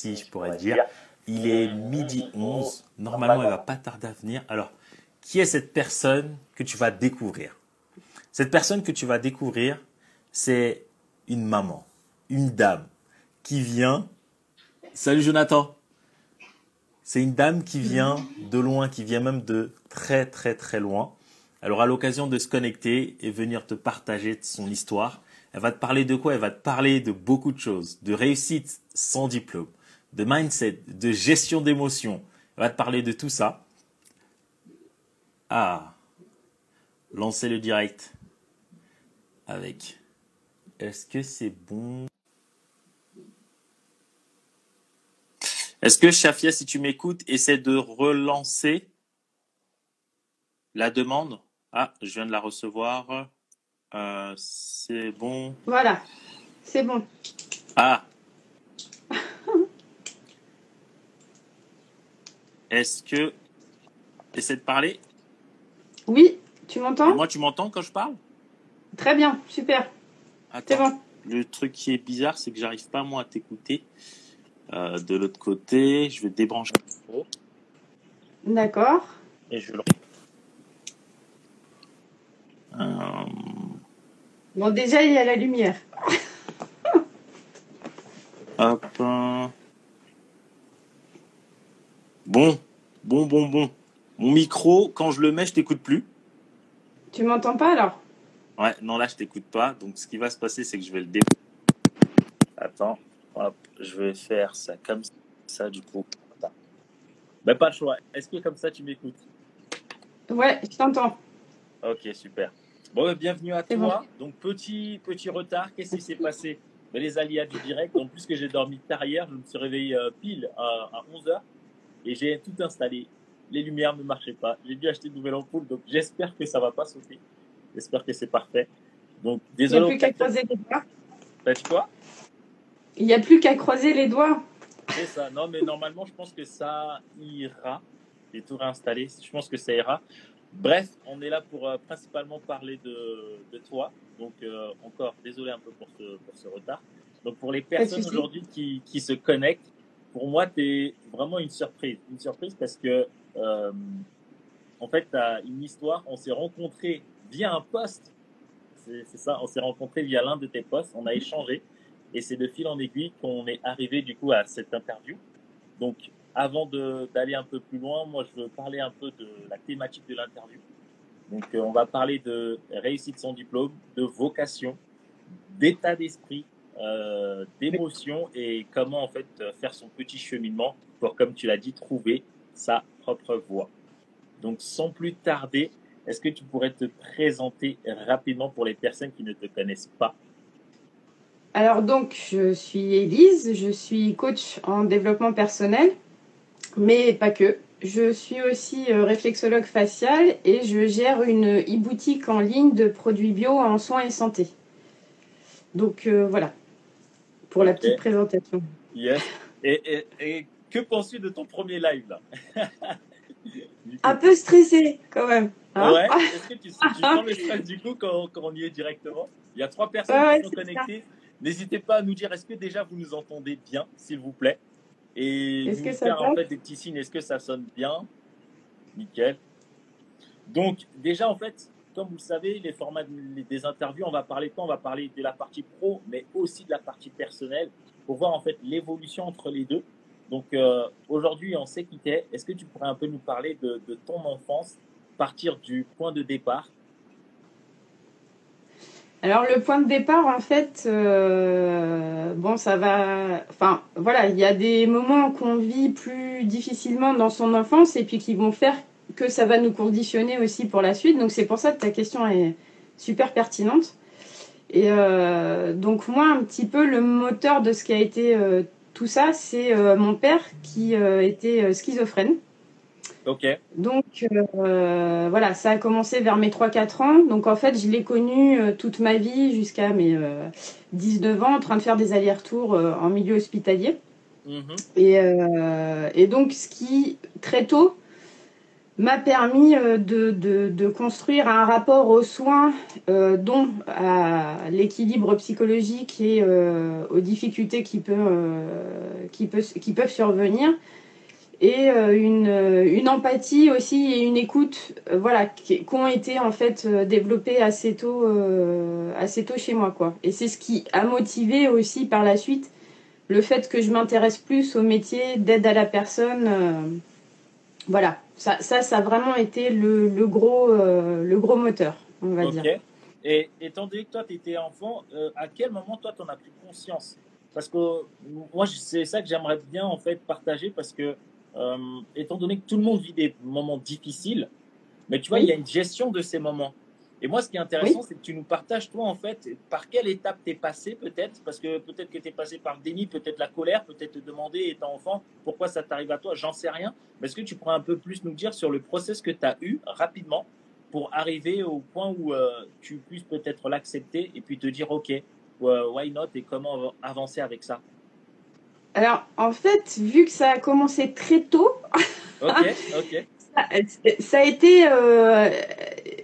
si je pourrais dire. Il est midi 11. Normalement, elle va pas tarder à venir. Alors, qui est cette personne que tu vas découvrir? Cette personne que tu vas découvrir, c'est une maman, une dame qui vient. Salut Jonathan. C'est une dame qui vient de loin, qui vient même de très très très loin. Elle aura l'occasion de se connecter et venir te partager son histoire. Elle va te parler de quoi? Elle va te parler de beaucoup de choses, de réussite sans diplôme, de mindset, de gestion d'émotions. Elle va te parler de tout ça. Ah, lancer le direct avec. Est-ce que c'est bon? Est-ce que Shafia, si tu m'écoutes, essaie de relancer la demande? Ah, je viens de la recevoir. Euh, c'est bon. Voilà, c'est bon. Ah. Est-ce que. Essaie de parler? Oui, tu m'entends? Moi, tu m'entends quand je parle? Très bien, super. C'est bon. Le truc qui est bizarre, c'est que j'arrive pas moi à t'écouter. Euh, de l'autre côté, je vais débrancher le micro. D'accord. Et je le. Euh, Bon, déjà, il y a la lumière. Hop. Bon, bon, bon, bon. Mon micro, quand je le mets, je t'écoute plus. Tu m'entends pas alors? Ouais, non, là, je t'écoute pas. Donc, ce qui va se passer, c'est que je vais le dé... Attends, hop, je vais faire ça comme ça, du coup. Ben, pas le choix. Est-ce que comme ça, tu m'écoutes? Ouais, je t'entends. Ok, super. Bon, ben, bienvenue à toi. Donc, petit, petit retard. Qu'est-ce qui s'est passé? Ben, Les aléas du direct. En plus que j'ai dormi tard hier, je me suis réveillé euh, pile à, à 11h et j'ai tout installé. Les lumières ne marchaient pas. J'ai dû acheter une nouvelle ampoule. Donc, j'espère que ça va pas sauter. J'espère que c'est parfait. Donc, désolé. Il n'y a plus qu'à croiser les doigts. T'as dit quoi Il n'y a plus qu'à croiser les doigts. C'est ça. Non, mais normalement, je pense que ça ira. J'ai tout réinstallé. Je pense que ça ira. Bref, on est là pour euh, principalement parler de, de toi. Donc, euh, encore, désolé un peu pour ce, pour ce retard. Donc, pour les personnes aujourd'hui qui, qui se connectent, pour moi, tu es vraiment une surprise. Une surprise parce que, euh, en fait, tu as une histoire. On s'est rencontrés via un poste. C'est ça, on s'est rencontrés via l'un de tes postes. On a échangé. Et c'est de fil en aiguille qu'on est arrivé du coup à cette interview. Donc, avant d'aller un peu plus loin, moi, je veux parler un peu de la thématique de l'interview. Donc, euh, on va parler de réussite sans diplôme, de vocation, d'état d'esprit, euh, d'émotion et comment en fait faire son petit cheminement pour, comme tu l'as dit, trouver sa propre voie. Donc, sans plus tarder, est-ce que tu pourrais te présenter rapidement pour les personnes qui ne te connaissent pas? Alors donc, je suis Élise, je suis coach en développement personnel, mais pas que. Je suis aussi euh, réflexologue facial et je gère une e-boutique en ligne de produits bio en soins et santé. Donc euh, voilà, pour la petite présentation. Yes. Et, et, et que penses-tu de ton premier live là Un peu stressé quand même. Hein ouais. Est-ce que tu, tu sens le stress du coup quand, quand, on y est directement? Il y a trois personnes ouais, qui sont connectées. N'hésitez pas à nous dire est-ce que déjà vous nous entendez bien, s'il vous plaît? Et que ça faire en fait des petits signes. Est-ce que ça sonne bien? Nickel. Donc déjà en fait, vous savez, les formats des interviews, on va parler de quoi On va parler de la partie pro, mais aussi de la partie personnelle, pour voir en fait l'évolution entre les deux. Donc euh, aujourd'hui, on s'est quitté. Est-ce que tu pourrais un peu nous parler de, de ton enfance, partir du point de départ? Alors le point de départ, en fait, euh, bon, ça va. Enfin, voilà, il y a des moments qu'on vit plus difficilement dans son enfance et puis qui vont faire que ça va nous conditionner aussi pour la suite. Donc c'est pour ça que ta question est super pertinente. Et euh, donc moi, un petit peu le moteur de ce qui a été euh, tout ça, c'est euh, mon père qui était schizophrène. Ok. Donc voilà, ça a commencé vers mes 3-4 ans. Donc en fait, je l'ai connu toute ma vie jusqu'à mes euh, 19 ans en train de faire des allers-retours en milieu hospitalier. Mhm. Et, et, donc ce qui très tôt m'a permis euh, de, de, construire un rapport aux soins, euh, dont à l'équilibre psychologique et euh, aux difficultés qui, peut, qui, peut, qui peuvent survenir, et une, une, empathie aussi et une écoute, voilà, qui, ont été en fait développées assez tôt, assez tôt chez moi, quoi. Et c'est ce qui a motivé aussi par la suite le fait que je m'intéresse plus au métier d'aide à la personne. voilà, ça, ça, a vraiment été le, gros, euh, le gros moteur, on va dire. Et étant donné que toi, tu étais enfant, euh, à quel moment toi, tu en as pris conscience? Parce que moi, c'est ça que j'aimerais bien en fait partager parce que, euh, étant donné que tout le monde vit des moments difficiles, mais tu vois, il y a une gestion de ces moments. Et moi, ce qui est intéressant, c'est que tu nous partages, toi, en fait, par quelle étape tu es passé, peut-être, parce que peut-être que tu es passé par le déni, peut-être la colère, peut-être te demander, étant enfant, pourquoi ça t'arrive à toi, j'en sais rien. Mais est-ce que tu pourrais un peu plus nous dire sur le process que tu as eu rapidement pour arriver au point où euh, tu puisses peut-être l'accepter et puis te dire, OK, why not et comment avancer avec ça? Alors, en fait, vu que ça a commencé très tôt. Ça, a été, euh,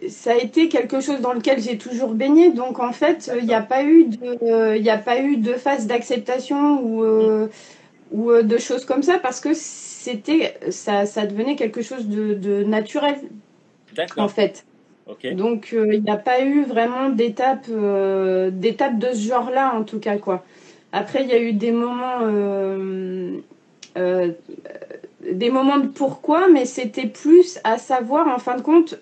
ça a été quelque chose dans lequel j'ai toujours baigné. Donc en fait, il n'y a pas eu de, il a pas eu de phase d'acceptation ou, euh, ou euh, de choses comme ça parce que c'était, ça, ça devenait quelque chose de, naturel. En fait. Donc il n'y a pas eu vraiment d'étape, d'étape de ce genre-là en tout cas quoi. Après il y a eu des moments des moments de pourquoi, mais c'était plus à savoir, en fin de compte,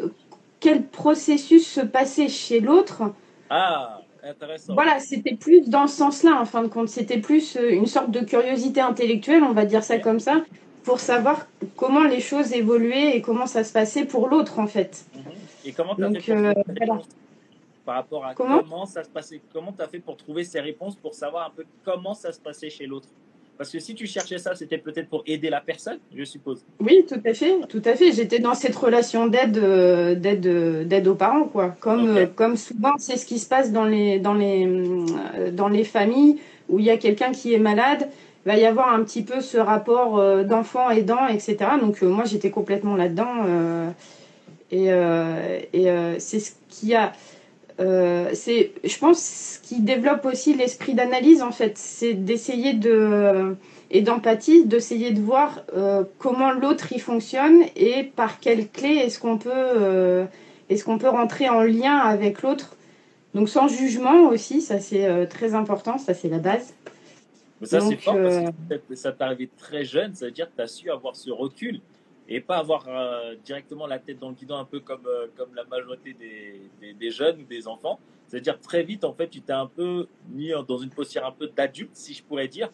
quel processus se passait chez l'autre. Ah, intéressant. Voilà, c'était plus dans ce sens-là, en fin de compte. C'était plus euh, une sorte de curiosité intellectuelle, on va dire ça comme ça, pour savoir comment les choses évoluaient et comment ça se passait pour l'autre, en fait. Mhm. Et comment tu as fait pour euh, par rapport à comment, comment ça se passait Comment tu as fait pour trouver ces réponses, pour savoir un peu comment ça se passait chez l'autre? Parce que si tu cherchais ça, c'était peut-être pour aider la personne, je suppose. Oui, tout à fait, tout à fait. J'étais dans cette relation d'aide, euh, d'aide, euh, d'aide aux parents, quoi. Comme, euh, comme souvent, c'est ce qui se passe dans les, dans les, dans les familles où il y a quelqu'un qui est malade. Il va y avoir un petit peu ce rapport d'enfant aidant, etc. Donc moi, j'étais complètement là-dedans. et, et c'est ce qui a euh, c'est, je pense, ce qui développe aussi l'esprit d'analyse, en fait, c'est d'essayer de et d'empathie, d'essayer de voir euh, comment l'autre y fonctionne et par quelle clé est-ce qu'on peut euh, est-ce qu'on peut rentrer en lien avec l'autre. Donc sans jugement aussi, ça c'est très important, ça c'est la base. ça c'est fort parce que ça t'est arrivé très jeune, ça veut dire que tu as su avoir ce recul et pas avoir euh, directement la tête dans le guidon un peu comme, euh, comme la majorité des, des, jeunes ou des enfants. C'est-à-dire très vite, en fait, tu t'es un peu mis dans une posture un peu d'adulte, si je pourrais dire,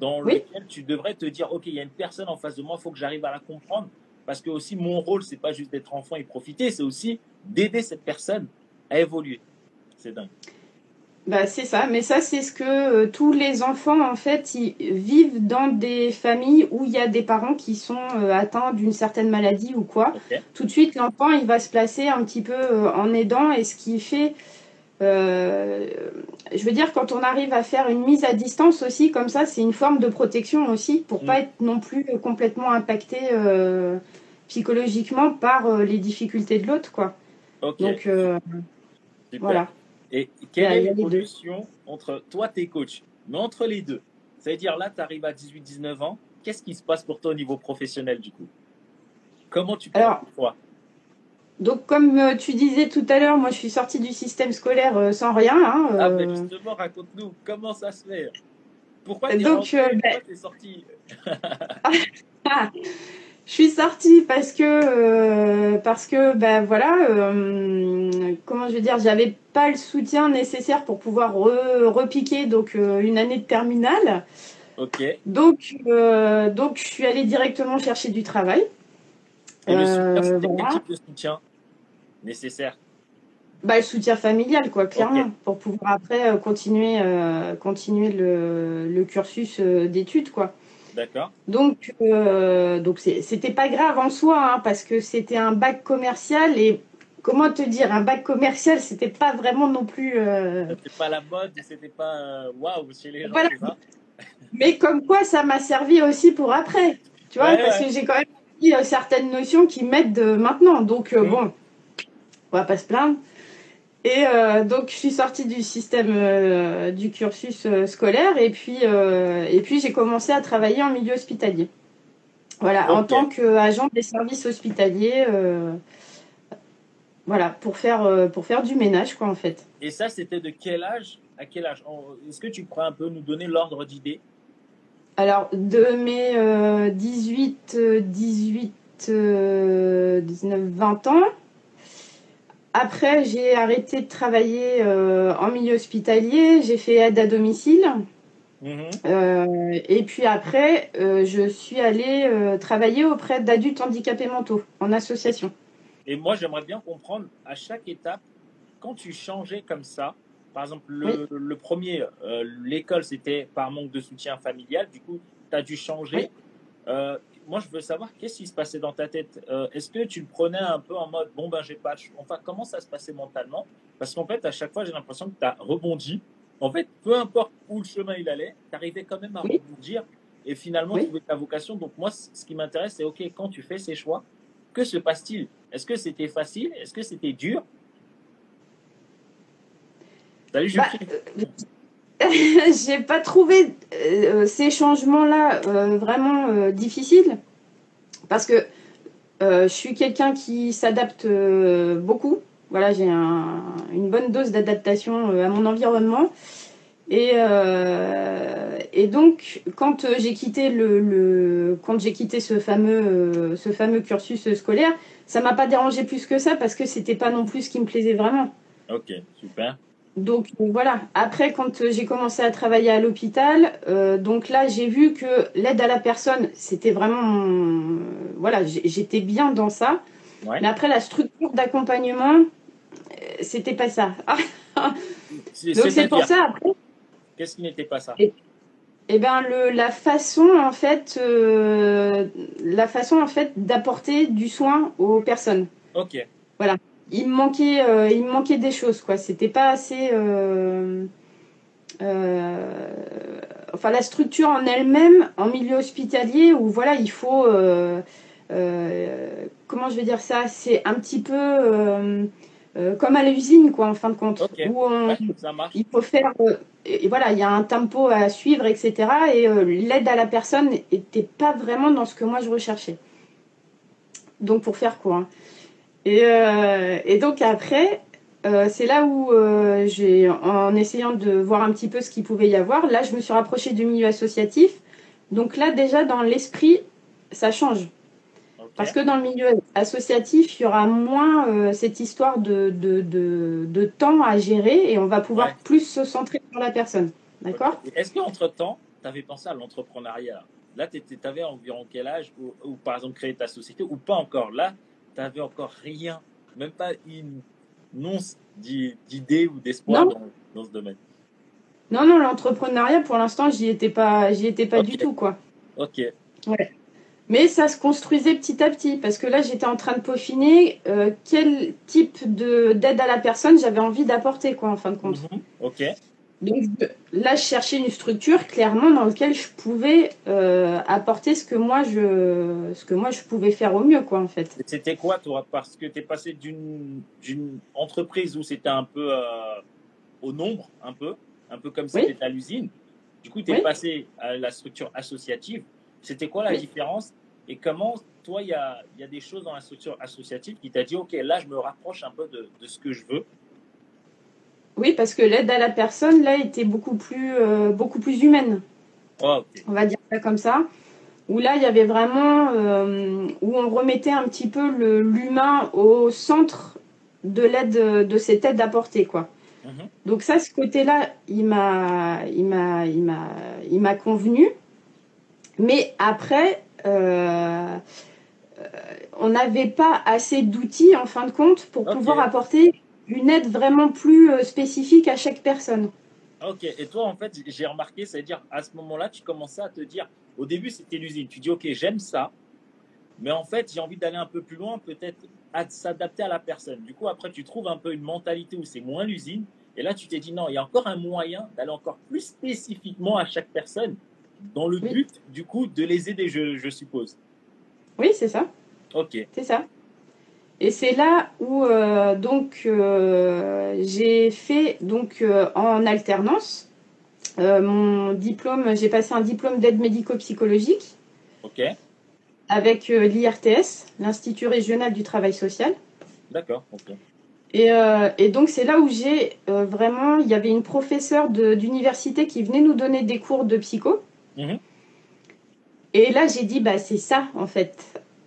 dans lequel tu devrais te dire, OK, il y a une personne en face de moi, il faut que j'arrive à la comprendre. Parce que aussi, mon rôle, c'est pas juste d'être enfant et profiter, c'est aussi d'aider cette personne à évoluer. C'est dingue. Bah, c'est ça, mais ça c'est ce que euh, tous les enfants en fait ils vivent dans des familles où il y a des parents qui sont euh, atteints d'une certaine maladie ou quoi. Tout de suite l'enfant il va se placer un petit peu euh, en aidant et ce qui fait, je veux dire quand on arrive à faire une mise à distance aussi comme ça c'est une forme de protection aussi pour mm. pas être non plus complètement impacté psychologiquement par les difficultés de l'autre quoi. Donc voilà. Et quelle est l'évolution entre toi, tes coachs, mais entre les deux? C'est-à-dire là, tu arrives à 18-19 ans, qu'est-ce qui se passe pour toi au niveau professionnel du coup? Comment tu Alors, toi? donc, comme euh, tu disais tout à l'heure, moi je suis sortie du système scolaire euh, sans rien. Hein, ah, mais euh. justement, raconte-nous comment ça se fait? Pourquoi tu es, ben sortie? Je suis sortie parce que euh, parce que ben voilà euh, comment je veux dire j'avais pas le soutien nécessaire pour pouvoir repiquer donc euh, une année de terminale. Ok. Donc donc je suis allée directement chercher du travail. Et le soutien, quel type de soutien nécessaire? Bah, le soutien familial, quoi, clairement, pour pouvoir après continuer, continuer le, le cursus d'études, quoi. D'accord. Donc, euh, donc c'était pas grave en soi, hein, parce que c'était un bac commercial et comment te dire, un bac commercial, c'était pas vraiment non plus. Euh... C'était pas la mode, c'était pas euh, waouh chez les gens. Mais comme quoi, ça m'a servi aussi pour après, tu vois, parce que j'ai quand même certaines notions qui m'aident maintenant. Donc, euh, bon, on va pas se plaindre. Et euh, donc, je suis sortie du système euh, du cursus euh, scolaire et puis, et puis j'ai commencé à travailler en milieu hospitalier. Voilà, en tant qu'agent des services hospitaliers. voilà, pour faire, pour faire du ménage, quoi, en fait. Et ça, c'était de quel âge à quel âge? Est-ce que tu pourrais un peu nous donner l'ordre d'idée? Alors, de mes euh, 18, euh, 18, euh, 19, 20 ans, après, j'ai arrêté de travailler euh, en milieu hospitalier, j'ai fait aide à domicile. Mhm. euh, et puis après, euh, je suis allée travailler auprès d'adultes handicapés mentaux en association. Et moi, j'aimerais bien comprendre à chaque étape, quand tu changeais comme ça, par exemple, le, le premier, l'école, c'était par manque de soutien familial, du coup, tu as dû changer. Oui. Moi, je veux savoir qu'est-ce qui se passait dans ta tête? Euh, Est-ce que tu le prenais un peu en mode, bon, ben, j'ai pas. Enfin, comment ça se passait mentalement? Parce qu'en fait, à chaque fois, j'ai l'impression que tu as rebondi. En fait, peu importe où le chemin il allait, tu arrivais quand même à Oui. rebondir et finalement Oui. trouver ta vocation. Donc, moi, ce qui m'intéresse, c'est OK, quand tu fais ces choix, que se passe-t-il? Est-ce que c'était facile? Est-ce que c'était dur? Salut, Bah. j'ai pas trouvé euh, ces changements-là euh, vraiment euh, difficiles parce que euh, je suis quelqu'un qui s'adapte euh, beaucoup. Voilà, j'ai un- une bonne dose d'adaptation euh, à mon environnement. Et, euh, et donc, quand euh, j'ai quitté le, quand quitté ce fameux, euh, ce fameux cursus scolaire, ça m'a pas dérangé plus que ça parce que c'était pas non plus ce qui me plaisait vraiment. Ok, super. Donc euh, voilà, après quand euh, j'ai commencé à travailler à l'hôpital, euh, donc là j'ai vu que l'aide à la personne, c'était vraiment mon- voilà, j'étais bien dans ça. Ouais. Mais après la structure d'accompagnement, euh, c'était pas ça. Donc c'est pour ça après Qu'est-ce qui n'était pas ça? Eh ben le, la façon en fait euh, la façon en fait d'apporter du soin aux personnes. Ok, il me manquait euh, il me manquait des choses quoi. C'était pas assez euh, euh, enfin la structure en elle-même en milieu hospitalier où voilà il faut comment je vais dire ça? C'est un petit peu euh, comme à l'usine quoi en fin de compte. Où on, ouais, ça marche. il faut faire euh, et et voilà il y a un tempo à suivre etc et euh, l'aide à la personne n'était pas vraiment dans ce que moi je recherchais. Donc pour faire quoi hein. Et, euh, et donc après euh, c'est là où euh, j'ai en essayant de voir un petit peu ce qu'il pouvait y avoir là je me suis rapprochée du milieu associatif. Donc là déjà dans l'esprit ça change. Parce que dans le milieu associatif, il y aura moins euh, cette histoire de, de, de, de temps à gérer et on va pouvoir Ouais. plus se centrer sur la personne. D'accord? Est-ce qu'entre-temps, tu avais pensé à l'entrepreneuriat? Là, tu avais environ quel âge? Ou, ou par exemple créer ta société? Ou pas encore? Là, tu n'avais encore rien, même pas une once d'i- d'idée ou d'espoir dans, dans ce domaine. Non, non, l'entrepreneuriat, pour l'instant, j'y étais pas, j'y étais pas du tout, quoi. Ok, Mais ça se construisait petit à petit parce que là, j'étais en train de peaufiner euh, quel type de d'aide à la personne j'avais envie d'apporter, quoi, en fin de compte. Mhm. ok, Donc là, je cherchais une structure clairement dans laquelle je pouvais euh, apporter ce que moi je, ce que moi je pouvais faire au mieux, quoi, en fait. C'était quoi, toi? Parce que tu es passé d'une d'une entreprise où c'était un peu euh, au nombre, un peu, un peu comme si Oui. à l'usine. Du coup, tu es Oui. passé à la structure associative. C'était quoi la Oui. différence? Et comment, toi, il y a, y a des choses dans la structure associative qui t'a dit, OK, là, je me rapproche un peu de, de ce que je veux? Oui, parce que l'aide à la personne là était beaucoup plus, euh, beaucoup plus humaine. Oh, ok. on va dire ça comme ça, où là il y avait vraiment, euh, où on remettait un petit peu l'humain au centre de l'aide, de cette aide apportée, quoi. Mhm. Donc ça, ce côté-là, il m'a, il m'a, il m'a, il m'a convenu. Mais après, euh, on n'avait pas assez d'outils en fin de compte pour pouvoir apporter une aide vraiment plus euh, spécifique à chaque personne. Ok, et toi, en fait, j'ai remarqué, c'est-à-dire, à ce moment-là, tu commençais à te dire, au début, c'était l'usine. Tu dis, OK, j'aime ça, mais en fait, j'ai envie d'aller un peu plus loin, peut-être à s'adapter à la personne. Du coup, après, tu trouves un peu une mentalité où c'est moins l'usine. Et là, tu t'es dit, non, il y a encore un moyen d'aller encore plus spécifiquement à chaque personne, dans le Oui. but, du coup, de les aider, je, je suppose. Oui, c'est ça. Ok. C'est ça. Et c'est là où euh, donc euh, j'ai fait donc euh, en alternance mon diplôme. J'ai passé un diplôme d'aide médico-psychologique Ok. avec l'IRTS, l'Institut régional du travail social. D'accord. Ok. Et, et donc c'est là où j'ai vraiment, il y avait une professeure de- d'université qui venait nous donner des cours de psycho. Mhm. Et là j'ai dit bah c'est ça en fait,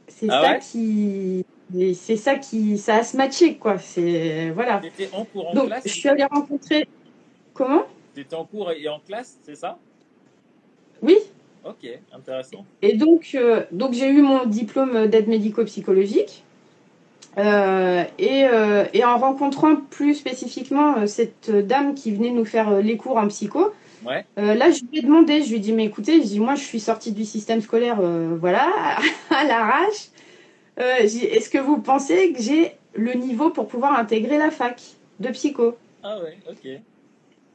c'est Ah ça ouais? qui, et c'est ça qui, ça a se matché quoi. C'est voilà. T'étais en cours en Donc classe je suis allée rencontrer. Comment? T'étais en cours et en classe, c'est ça? Oui. Ok, intéressant. Et donc euh, donc j'ai eu mon diplôme d'aide médico-psychologique. Euh, et, euh, et en rencontrant plus spécifiquement cette dame qui venait nous faire les cours en psycho, Ouais. Là, je lui ai demandé, je lui ai dit, mais écoutez, je dis, moi, je suis sortie du système scolaire, voilà, à l'arrache. Euh, Est-ce que vous pensez que j'ai le niveau pour pouvoir intégrer la fac de psycho? Ah ouais, ok.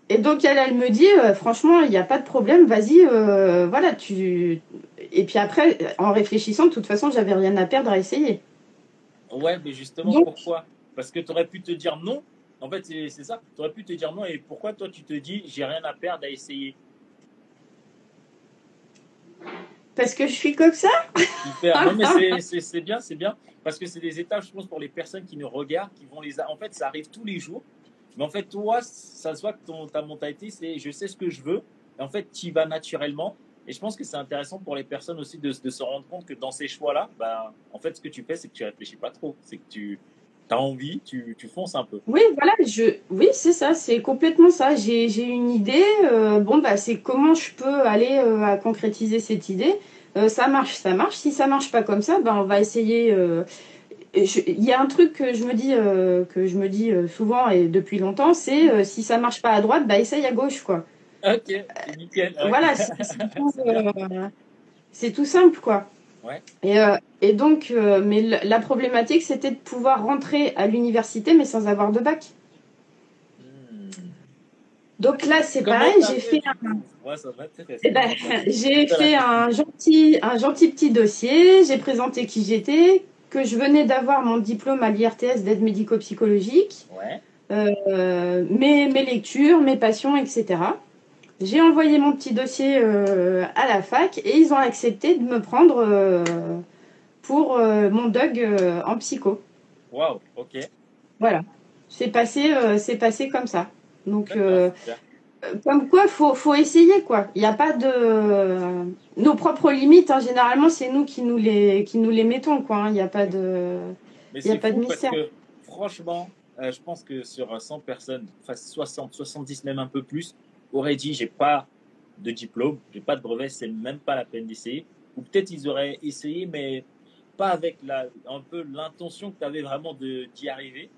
Et donc, elle, elle me dit, euh, franchement, il n'y a pas de problème, vas-y, euh, voilà, tu... Et puis après, en réfléchissant, de toute façon, j'avais rien à perdre à essayer. Ouais, mais justement, Donc- pourquoi? Parce que tu aurais pu te dire non. En fait, c'est c'est ça. Tu aurais pu te dire non. Et pourquoi toi, tu te dis, j'ai rien à perdre à essayer? Parce que je suis comme ça Super. Non, mais c'est- bien, c'est bien. Parce que c'est des étapes, je pense, pour les personnes qui nous regardent, qui vont les. En fait, ça arrive tous les jours. Mais en fait, toi, ça se voit que ton, ta mentalité, c'est je sais ce que je veux. Et en fait, tu y vas naturellement. Et je pense que c'est intéressant pour les personnes aussi de, de se rendre compte que dans ces choix-là, ben, en fait, ce que tu fais, c'est que tu réfléchis pas trop. C'est que tu as envie, tu, tu fonces un peu. Oui, voilà, je, oui, c'est ça, c'est complètement ça. J'ai, j'ai une idée. euh, bon, bah, c'est comment je peux aller euh, à concrétiser cette idée. Euh, ça marche, ça marche. Si ça marche pas comme ça, ben, on va essayer. Il y a un truc que je me dis, que je me dis souvent et depuis longtemps, c'est si ça marche pas à droite, bah, essaye à gauche, quoi. Ok, nickel. Voilà, c'est, c'est tout, c'est tout simple, quoi. Ouais. Et, euh, et donc, euh, mais la problématique, c'était de pouvoir rentrer à l'université, mais sans avoir de bac. Hmm. Donc là, c'est pareil, j'ai fait un, Ouais, eh ben, j'ai fait un gentil, un gentil petit dossier, j'ai présenté qui j'étais, que je venais d'avoir mon diplôme à l'IRTS d'aide médico-psychologique, Ouais. euh, mes, mes lectures, mes passions, etc. J'ai envoyé mon petit dossier euh, à la fac et ils ont accepté de me prendre euh, pour euh, mon euh, en psycho. Waouh, ok. Voilà. C'est passé, c'est passé comme ça. Donc, comme quoi, faut, faut essayer, quoi. Il n'y a pas de. Nos propres limites, hein, généralement, c'est nous qui nous les, qui nous les mettons, quoi. hein. Il n'y a pas de. Y a pas de parce mystère. que franchement, je pense que sur 100 personnes, enfin 60, 70 même un peu plus, auraient dit j'ai pas de diplôme, j'ai pas de brevet, c'est même pas la peine d'essayer. Ou peut-être ils auraient essayé, mais pas avec la, un peu l'intention que tu avais vraiment d'y arriver.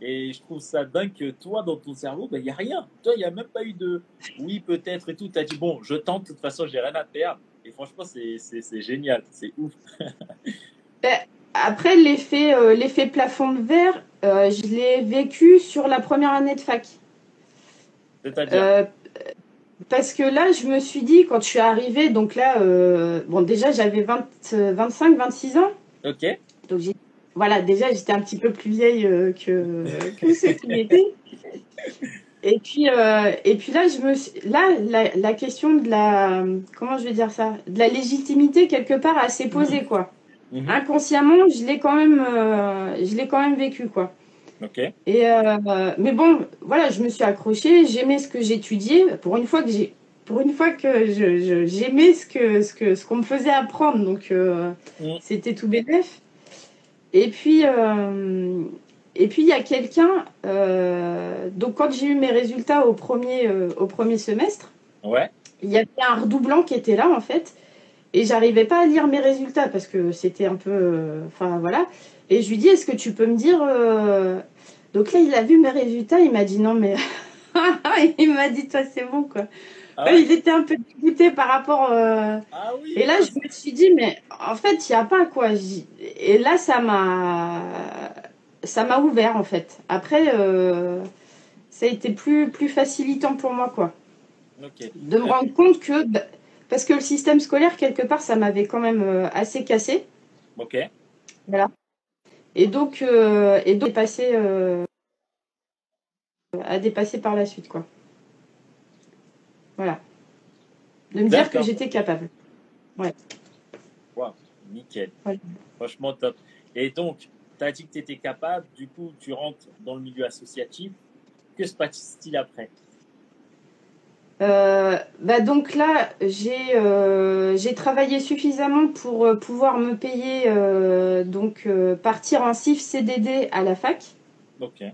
Et je trouve ça dingue que toi, dans ton cerveau, il n'y a rien. Toi, il n'y a même pas eu de oui, peut-être et tout. Tu as dit bon, je tente, de toute façon, j'ai rien à perdre. Et franchement, c'est- génial, c'est ouf. Après, l'effet, euh, plafond de verre, euh, je l'ai vécu sur la première année de fac. C'est-à-dire, Euh, parce que là, je me suis dit, quand je suis arrivée, donc là, euh, bon, déjà, j'avais 20, euh, 25, 26 ans. ok, Donc, j'ai, voilà, déjà, j'étais un petit peu plus vieille euh, que, que ceux qui l'étaient. Et puis, euh, et puis là, je me suis- là, la, la question de la, comment je vais dire ça, de la légitimité quelque part, elle s'est posée, quoi. Mhm. Inconsciemment, je l'ai quand même, euh, je l'ai quand même vécu, quoi. Et euh, mais bon, voilà, je me suis accrochée, j'aimais ce que j'étudiais. Pour une fois que j'ai, pour une fois que j'aimais ce que ce que ce qu'on me faisait apprendre, donc euh, Mm. c'était tout bénef. Et puis euh, et puis il y a quelqu'un. donc quand j'ai eu mes résultats au premier au premier semestre, ouais, il y avait un redoublant qui était là en fait, et j'arrivais pas à lire mes résultats parce que c'était un peu, enfin voilà. Et je lui dis, est-ce que tu peux me dire euh, Donc là, il a vu mes résultats, il m'a dit non mais, il m'a dit toi c'est bon quoi. Ah Ouais, il était un peu dégoûté par rapport. euh, Ah oui Et là, je me suis dit mais en fait, il y a pas quoi. Et là, ça m'a, ça m'a ouvert en fait. Après, euh, ça a été plus plus facilitant pour moi quoi Ok. de me rendre compte que bah, parce que le système scolaire quelque part ça m'avait quand même assez cassé Ok. Voilà. Et donc, euh, et donc, passé, euh, à dépasser par la suite, quoi. Voilà. De me dire que j'étais capable. Wow, nickel. Ouais. Franchement top. Et donc, tu as dit que tu étais capable, du coup, tu rentres dans le milieu associatif. Que se passe-t-il après? Euh, bah donc là, j'ai euh, j'ai travaillé suffisamment pour euh, pouvoir me payer, euh, donc partir en CIF CDD à la fac. Ok.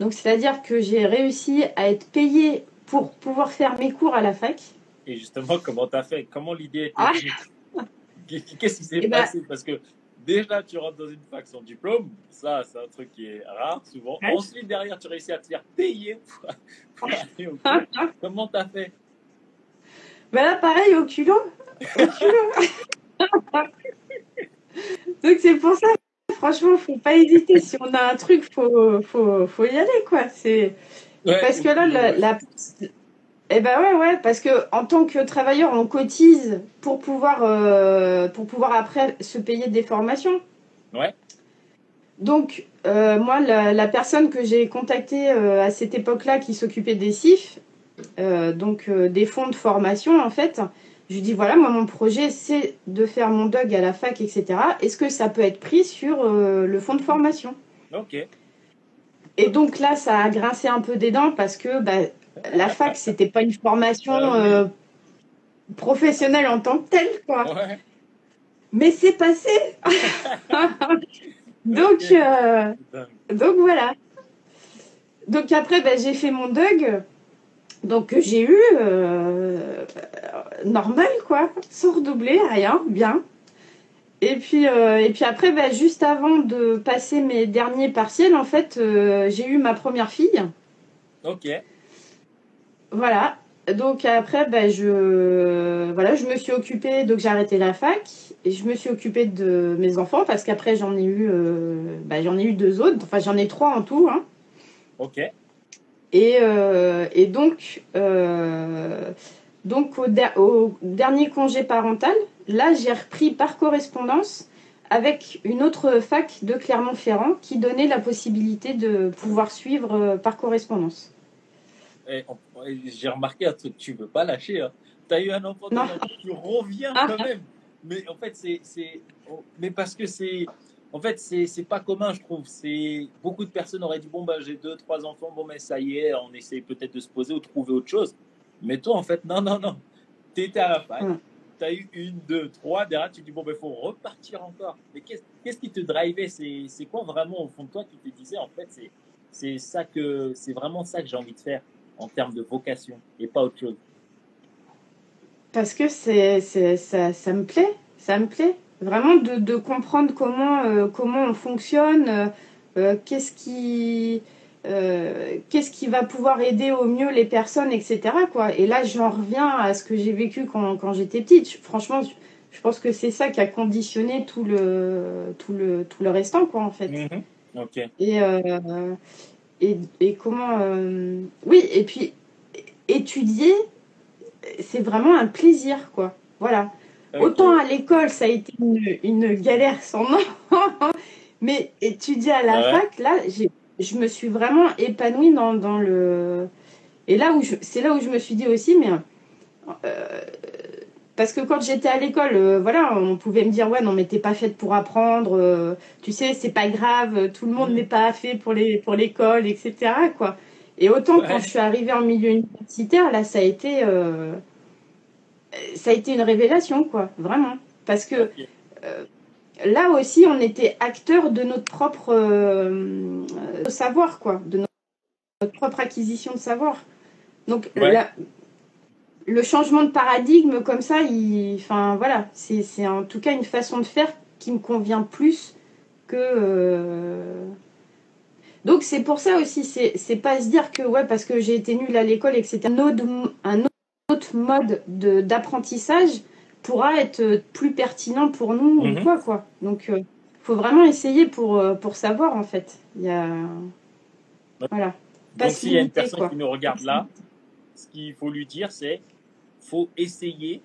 Donc c'est-à-dire que j'ai réussi à être payée pour pouvoir faire mes cours à la fac. Et justement, comment tu as fait? Comment l'idée est Ah. Qu'est-ce qui s'est Eh ben- passé? Parce que déjà, tu rentres dans une fac sans diplôme. Ça, c'est un truc qui est rare, souvent. Ouais. Ensuite, derrière, tu réussis à te faire payer pour, pour aller au cours. Comment tu as fait? Bah là, pareil, au culot. Au culot. Donc c'est pour ça, franchement, faut pas hésiter. Si on a un truc, faut, faut, faut y aller, quoi. C'est Ouais, parce que là, la- eh ben ouais, ouais, parce que en tant que travailleur, on cotise pour pouvoir, euh, pour pouvoir après se payer des formations. Ouais. Donc, euh, moi, la, la personne que j'ai contactée euh, à cette époque-là, qui s'occupait des CIF, donc des fonds de formation, en fait, je lui dis voilà, moi, mon projet, c'est de faire mon dog à la fac, etc. Est-ce que ça peut être pris sur le fonds de formation? Ok. Et donc là, ça a grincé un peu des dents parce que bah, la fac, c'était pas une formation Ah euh, professionnelle en tant que telle, quoi. Ouais. Mais c'est passé. donc, euh, donc voilà. Donc après, bah, j'ai fait mon DUG. Donc j'ai eu euh, normal, quoi, sans redoubler, rien, bien. Et puis, euh, et puis après, bah, juste avant de passer mes derniers partiels, en fait, euh, j'ai eu ma première fille. Ok. Voilà. Donc après, ben, je, voilà, je me suis occupée, donc j'ai arrêté la fac et je me suis occupée de mes enfants parce qu'après j'en ai eu, euh, ben, j'en ai eu deux autres, enfin j'en ai trois en tout. Hein. Ok. Et, euh, et donc, euh, donc au, der- au dernier congé parental, là j'ai repris par correspondance avec une autre fac de Clermont-Ferrand qui donnait la possibilité de pouvoir suivre par correspondance. On- et J'ai remarqué un truc, tu veux pas lâcher. Hein. Tu as eu un enfant, tu reviens Ah. quand même. Mais en fait, c'est. c'est- oh, Mais parce que c'est. En fait, c'est pas commun, je trouve. C'est Beaucoup de personnes auraient dit bon, bah, j'ai deux, trois enfants, bon, mais ça y est, on essaie peut-être de se poser ou de trouver autre chose. Mais toi, en fait, non, non, non. Tu étais à la fac, Mm. tu as eu une, deux, trois. Derrière, tu dis bon, il faut repartir encore. Mais qu'est-ce qui te drivait? C'est c'est quoi vraiment au fond de toi qui te disait en fait, c'est c'est ça que c'est vraiment ça que j'ai envie de faire? En termes de vocation et pas autre chose. Parce que c'est, ça, ça me plaît, ça me plaît. Vraiment de, de comprendre comment, euh, comment on fonctionne, euh, euh, qu'est-ce qui, euh, qu'est-ce qui va pouvoir aider au mieux les personnes, etc. Quoi. Et là, j'en reviens à ce que j'ai vécu quand, quand j'étais petite. Je- franchement, je, je pense que c'est ça qui a conditionné tout le, tout le, tout le restant, quoi, en fait. Ok. Et, euh, et, et comment. euh, oui, et puis étudier, c'est vraiment un plaisir, quoi. Voilà. Autant à l'école, ça a été une, une galère sans nom, mais étudier à la Ouais. fac, là, je me suis vraiment épanouie dans, dans le. Et là où je, c'est là où je me suis dit aussi, mais. euh, parce que quand j'étais à l'école, euh, voilà, on pouvait me dire, ouais, non, mais t'es pas faite pour apprendre, euh, tu sais, c'est pas grave, tout le monde Mhm. n'est pas fait pour les, pour l'école, etc., quoi. Et autant Ouais. quand je suis arrivée en milieu universitaire, là, ça a été, euh, ça a été une révélation, quoi, vraiment. Parce que là aussi, on était acteur de notre propre euh, euh, savoir, quoi, de notre, propre acquisition de savoir. Donc, Ouais. la- le changement de paradigme comme ça, il, enfin voilà, c'est en tout cas une façon de faire qui me convient plus que. euh, Donc c'est pour ça aussi, c'est pas se dire que ouais parce que j'ai été nulle à l'école et que c'était un autre, un autre mode de- d'apprentissage pourra être plus pertinent pour nous Mhm. ou quoi quoi. Donc euh, faut vraiment essayer pour euh, pour savoir en fait. Il y a voilà. Donc s'il y a une personne quoi. qui nous regarde là, ce qu'il faut lui dire c'est faut essayer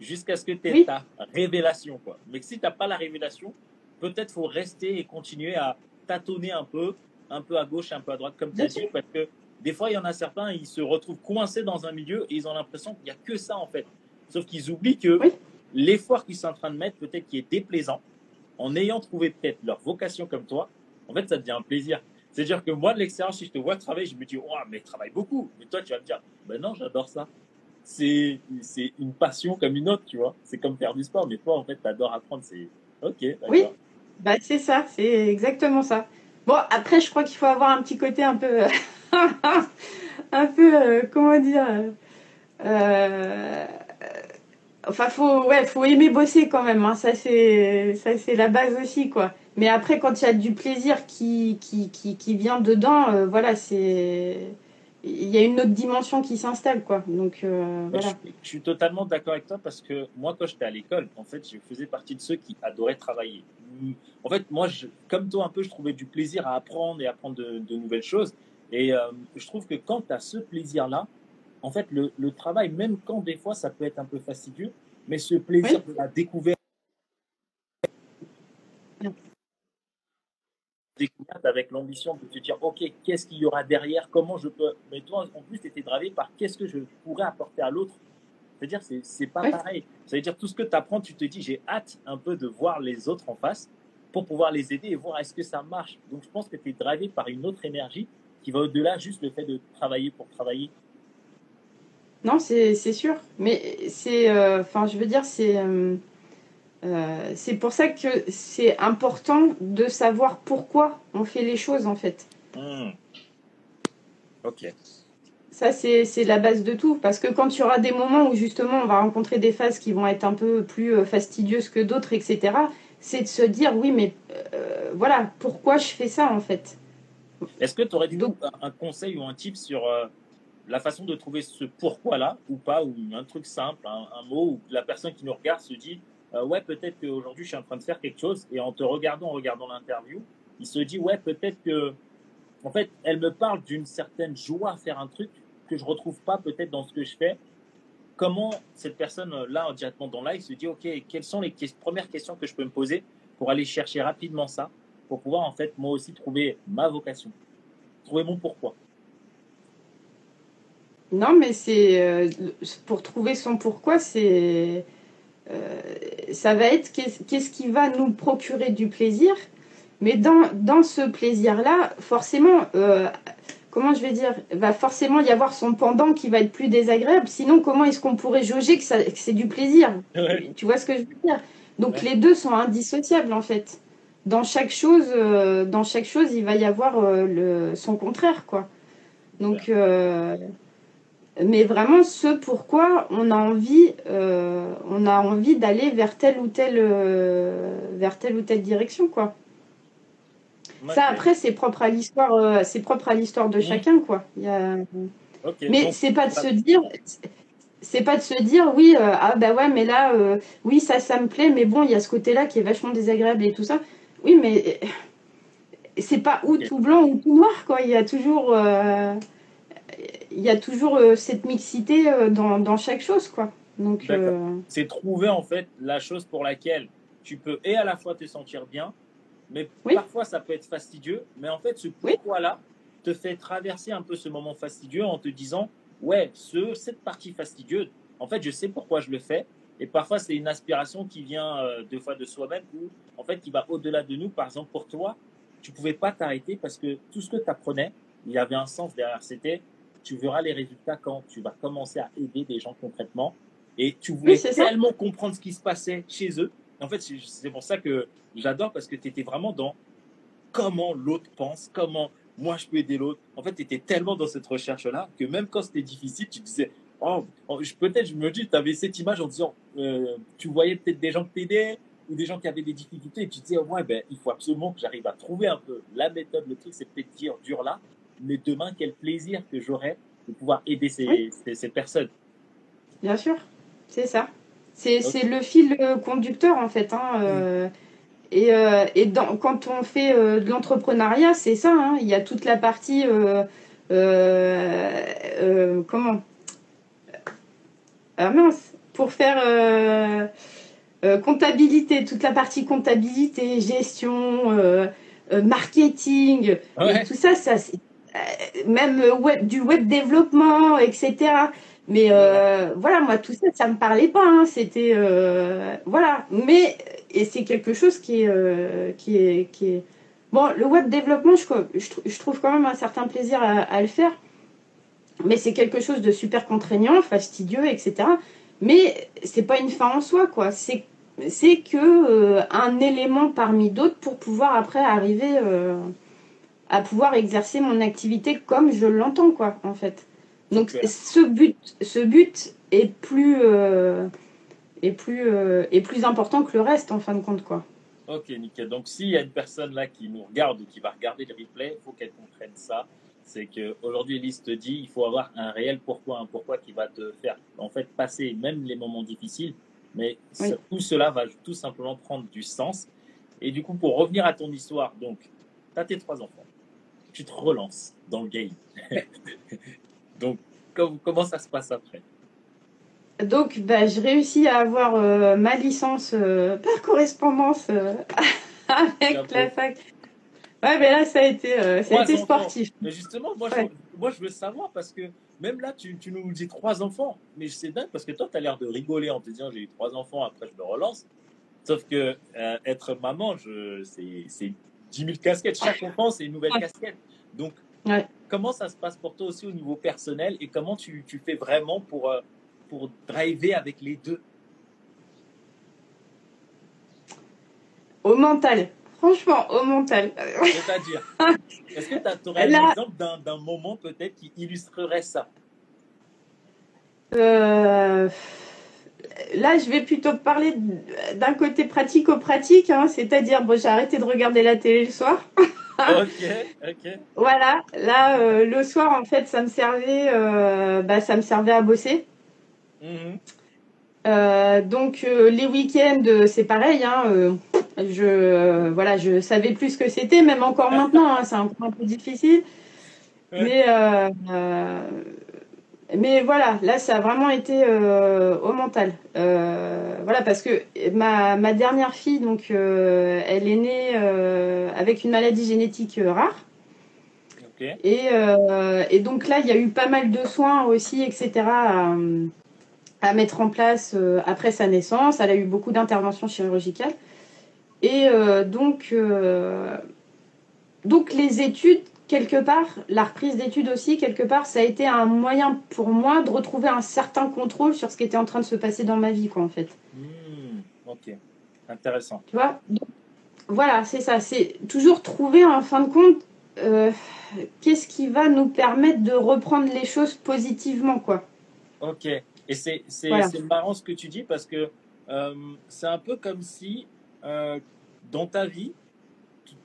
jusqu'à ce que tu aies ta révélation. Quoi. Mais si tu n'as pas la révélation, peut-être faut rester et continuer à tâtonner un peu, un peu à gauche, un peu à droite, comme tu as dit, parce que des fois, il y en a certains, ils se retrouvent coincés dans un milieu et ils ont l'impression qu'il n'y a que ça en fait. Sauf qu'ils oublient que l'effort qu'ils sont en train de mettre, peut-être qui est déplaisant, en ayant trouvé peut-être leur vocation comme toi, en fait, ça devient un plaisir. C'est-à-dire que moi, de l'extérieur, si je te vois travailler, je me dis, oh, mais travaille beaucoup. Mais toi, tu vas me dire, ben non, j'adore ça. C'est, c'est une passion comme une autre, tu vois. C'est comme faire du sport, mais toi, en fait, tu adores apprendre. C'est OK, Oui, bah, c'est ça, c'est exactement ça. Bon, après, je crois qu'il faut avoir un petit côté un peu, un peu, euh, comment dire, euh, enfin, faut, ouais, faut aimer bosser quand même. Hein. Ça, c'est, ça, c'est la base aussi, quoi. Mais après, quand il y a du plaisir qui, qui, qui, vient dedans, euh, voilà, c'est. Il y a une autre dimension qui s'installe, quoi. Donc, euh, voilà. Je, suis totalement d'accord avec toi parce que moi, quand j'étais à l'école, en fait, je faisais partie de ceux qui adoraient travailler. En fait, moi, je, comme toi, un peu, je trouvais du plaisir à apprendre et apprendre de, de nouvelles choses. Et euh, je trouve que quand tu as ce plaisir-là, en fait, le, le, travail, même quand des fois ça peut être un peu fastidieux, mais ce plaisir de la découverte, découverte avec l'ambition de te dire, OK, qu'est-ce qu'il y aura derrière? Comment je peux? Mais toi, en plus, tu étais dravé par qu'est-ce que je pourrais apporter à l'autre. C'est-à-dire, c'est pas pareil. Ça veut dire, tout ce que tu apprends, tu te dis, j'ai hâte un peu de voir les autres en face pour pouvoir les aider et voir est-ce que ça marche? Donc, je pense que tu es dravé par une autre énergie qui va au-delà juste le fait de travailler pour travailler. Non, c'est sûr. Mais c'est. Euh, enfin, je veux dire, c'est. Euh, euh, c'est pour ça que c'est important de savoir pourquoi on fait les choses en fait. Hmm. Ok. Ça, c'est la base de tout. Parce que quand il y aura des moments où justement on va rencontrer des phases qui vont être un peu plus euh, fastidieuses que d'autres, etc., c'est de se dire oui, mais euh, voilà, pourquoi je fais ça en fait? Est-ce que tu aurais du coup un conseil ou un tip sur la façon de trouver ce pourquoi-là ou pas, ou un truc simple, un, un mot où la personne qui nous regarde se dit euh, ouais, peut-être qu'aujourd'hui je suis en train de faire quelque chose, et en te regardant, en regardant l'interview, il se dit, ouais, peut-être que, en fait, elle me parle d'une certaine joie à faire un truc que je retrouve pas peut-être dans ce que je fais. Comment cette personne-là, directement dans live, se dit, ok, quelles sont les premières questions que je peux me poser pour aller chercher rapidement ça, pour pouvoir en fait moi aussi trouver ma vocation, trouver mon pourquoi. Non, mais c'est euh, pour trouver son pourquoi, c'est ça va être qu'est-ce qui va nous procurer du plaisir. Mais dans, dans ce plaisir-là, forcément, euh, comment je vais dire, va forcément y avoir son pendant qui va être plus désagréable. Sinon, comment est-ce qu'on pourrait jauger que, c'est du plaisir? Tu vois ce que je veux dire? Donc les deux sont indissociables en fait. Dans chaque chose, euh, dans chaque chose, il va y avoir le, son contraire, quoi. Donc mais vraiment ce pourquoi on a envie, euh, on a envie d'aller vers telle ou telle, euh, vers telle ou telle direction, quoi. Ça après c'est propre à l'histoire, euh, c'est propre à l'histoire de chacun, quoi. Il y a... mais c'est pas de se dire, c'est pas de se dire oui, ah bah ouais, mais là, oui ça, ça me plaît, mais bon, il y a ce côté-là qui est vachement désagréable et tout ça. Oui, mais c'est pas ou tout blanc ou tout noir, quoi. Il y a toujours il y a toujours euh, cette mixité euh, dans, dans, chaque chose, quoi. Donc, euh, c'est trouver en fait la chose pour laquelle tu peux et à la fois te sentir bien, mais parfois ça peut être fastidieux. Mais en fait, ce pourquoi-là te fait traverser un peu ce moment fastidieux en te disant, ouais, ce, cette partie fastidieuse, en fait, je sais pourquoi je le fais. Et parfois, c'est une aspiration qui vient deux fois de soi-même ou en fait qui va au-delà de nous. Par exemple, pour toi, tu pouvais pas t'arrêter parce que tout ce que tu apprenais, il y avait un sens derrière. C'était tu verras les résultats quand tu vas commencer à aider des gens concrètement. Et tu voulais tellement comprendre ce qui se passait chez eux. En fait, c'est pour ça que j'adore parce que tu étais vraiment dans comment l'autre pense, comment moi je peux aider l'autre. En fait, tu étais tellement dans cette recherche-là que même quand c'était difficile, tu disais, oh, oh peut-être, je me dis, tu avais cette image en disant, euh, tu voyais peut-être des gens qui t'aidaient ou des gens qui avaient des difficultés et tu disais, ouais, ben, il faut absolument que j'arrive à trouver un peu la méthode, le truc, c'est peut-être dire dur là, mais demain, quel plaisir que j'aurais de pouvoir aider ces, ces, personnes. Bien sûr, c'est ça. C'est le fil euh, conducteur, en fait. Hein, euh, et, euh, et dans, quand on fait de l'entrepreneuriat, c'est ça. Hein, il y a toute la partie. comment? Ah mince pour faire euh, euh, comptabilité, toute la partie comptabilité, gestion, euh, marketing, tout ça, ça même web, du web développement, etc. Mais voilà, moi tout ça, ça me parlait pas. Hein. C'était voilà, mais et c'est quelque chose qui est qui est bon. Le web développement, je, je, trouve quand même un certain plaisir à, à le faire mais c'est quelque chose de super contraignant, fastidieux, etc. Mais c'est pas une fin en soi, quoi. C'est c'est que euh, un élément parmi d'autres pour pouvoir après arriver euh, à pouvoir exercer mon activité comme je l'entends, quoi, en fait. Donc ce but, ce but est plus euh, est plus est plus important que le reste en fin de compte, quoi. Ok, nickel. Donc s'il y a une personne là qui nous regarde ou qui va regarder le replay, il faut qu'elle comprenne ça c'est qu'aujourd'hui, Elise te dit il faut avoir un réel pourquoi, un pourquoi qui va te faire en fait passer même les moments difficiles, mais tout cela va tout simplement prendre du sens. Et du coup, pour revenir à ton histoire, donc, tu as tes trois enfants, tu te relances dans le game. donc, comment ça se passe après? Donc, bah, je réussis à avoir euh, ma licence euh, par correspondance euh, avec la fac. Ouais, mais là, ça a été, euh, ça a été sportif. Mais justement, moi, je, moi, je veux savoir parce que même là, tu, tu nous dis trois enfants. Mais c'est dingue parce que toi, tu as l'air de rigoler en te disant j'ai eu trois enfants, après je me relance. Sauf que euh, être maman, c'est 10 000 casquettes. Chaque enfant, c'est une nouvelle casquette. Donc, comment ça se passe pour toi aussi au niveau personnel et comment tu, tu fais vraiment pour, euh, pour driver avec les deux? Au mental. Franchement, au mental. C'est-à-dire, est-ce que tu aurais un exemple d'un moment peut-être qui illustrerait ça? Euh, Là, je vais plutôt parler d'un côté pratico-pratique, hein, c'est-à-dire, bon, j'ai arrêté de regarder la télé le soir. ok, ok. Voilà, là, euh, le soir, en fait, ça me servait, euh, bah, ça me servait à bosser. Mhm. donc les week-ends, c'est pareil. Hein, je euh, voilà, je savais plus ce que c'était, même encore maintenant, hein, c'est un, un, peu difficile. Mais euh, euh, mais voilà, là ça a vraiment été au mental. voilà, parce que ma, ma dernière fille, donc elle est née avec une maladie génétique rare. Et, et, donc là, il y a eu pas mal de soins aussi, etc. À, à mettre en place après sa naissance. Elle a eu beaucoup d'interventions chirurgicales. Et euh, donc, euh, donc les études, quelque part, la reprise d'études aussi, quelque part, ça a été un moyen pour moi de retrouver un certain contrôle sur ce qui était en train de se passer dans ma vie, quoi, en fait. Hmm, ok, intéressant. Tu vois Voilà, c'est ça. C'est toujours trouver, en fin de compte, euh, qu'est-ce qui va nous permettre de reprendre les choses positivement, quoi. Ok. Et c'est marrant ce que tu dis parce que c'est un peu comme si dans ta vie,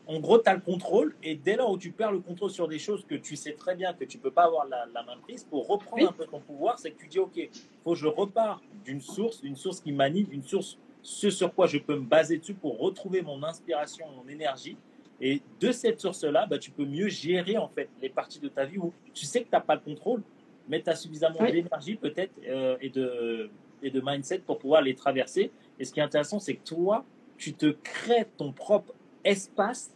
en gros, tu as le contrôle et dès lors où tu perds le contrôle sur des choses que tu sais très bien que tu peux pas avoir la, main prise, pour reprendre un peu ton pouvoir, c'est que tu dis, OK, faut que je repars d'une source, une source qui m'anime, une source ce sur quoi je peux me baser dessus pour retrouver mon inspiration, mon énergie. Et de cette source-là, bah, tu peux mieux gérer en fait les parties de ta vie où tu sais que tu n'as pas le contrôle, mais tu as suffisamment d'énergie peut-être euh, et, de, et de mindset pour pouvoir les traverser. Et ce qui est intéressant, c'est que toi, tu te crées ton propre espace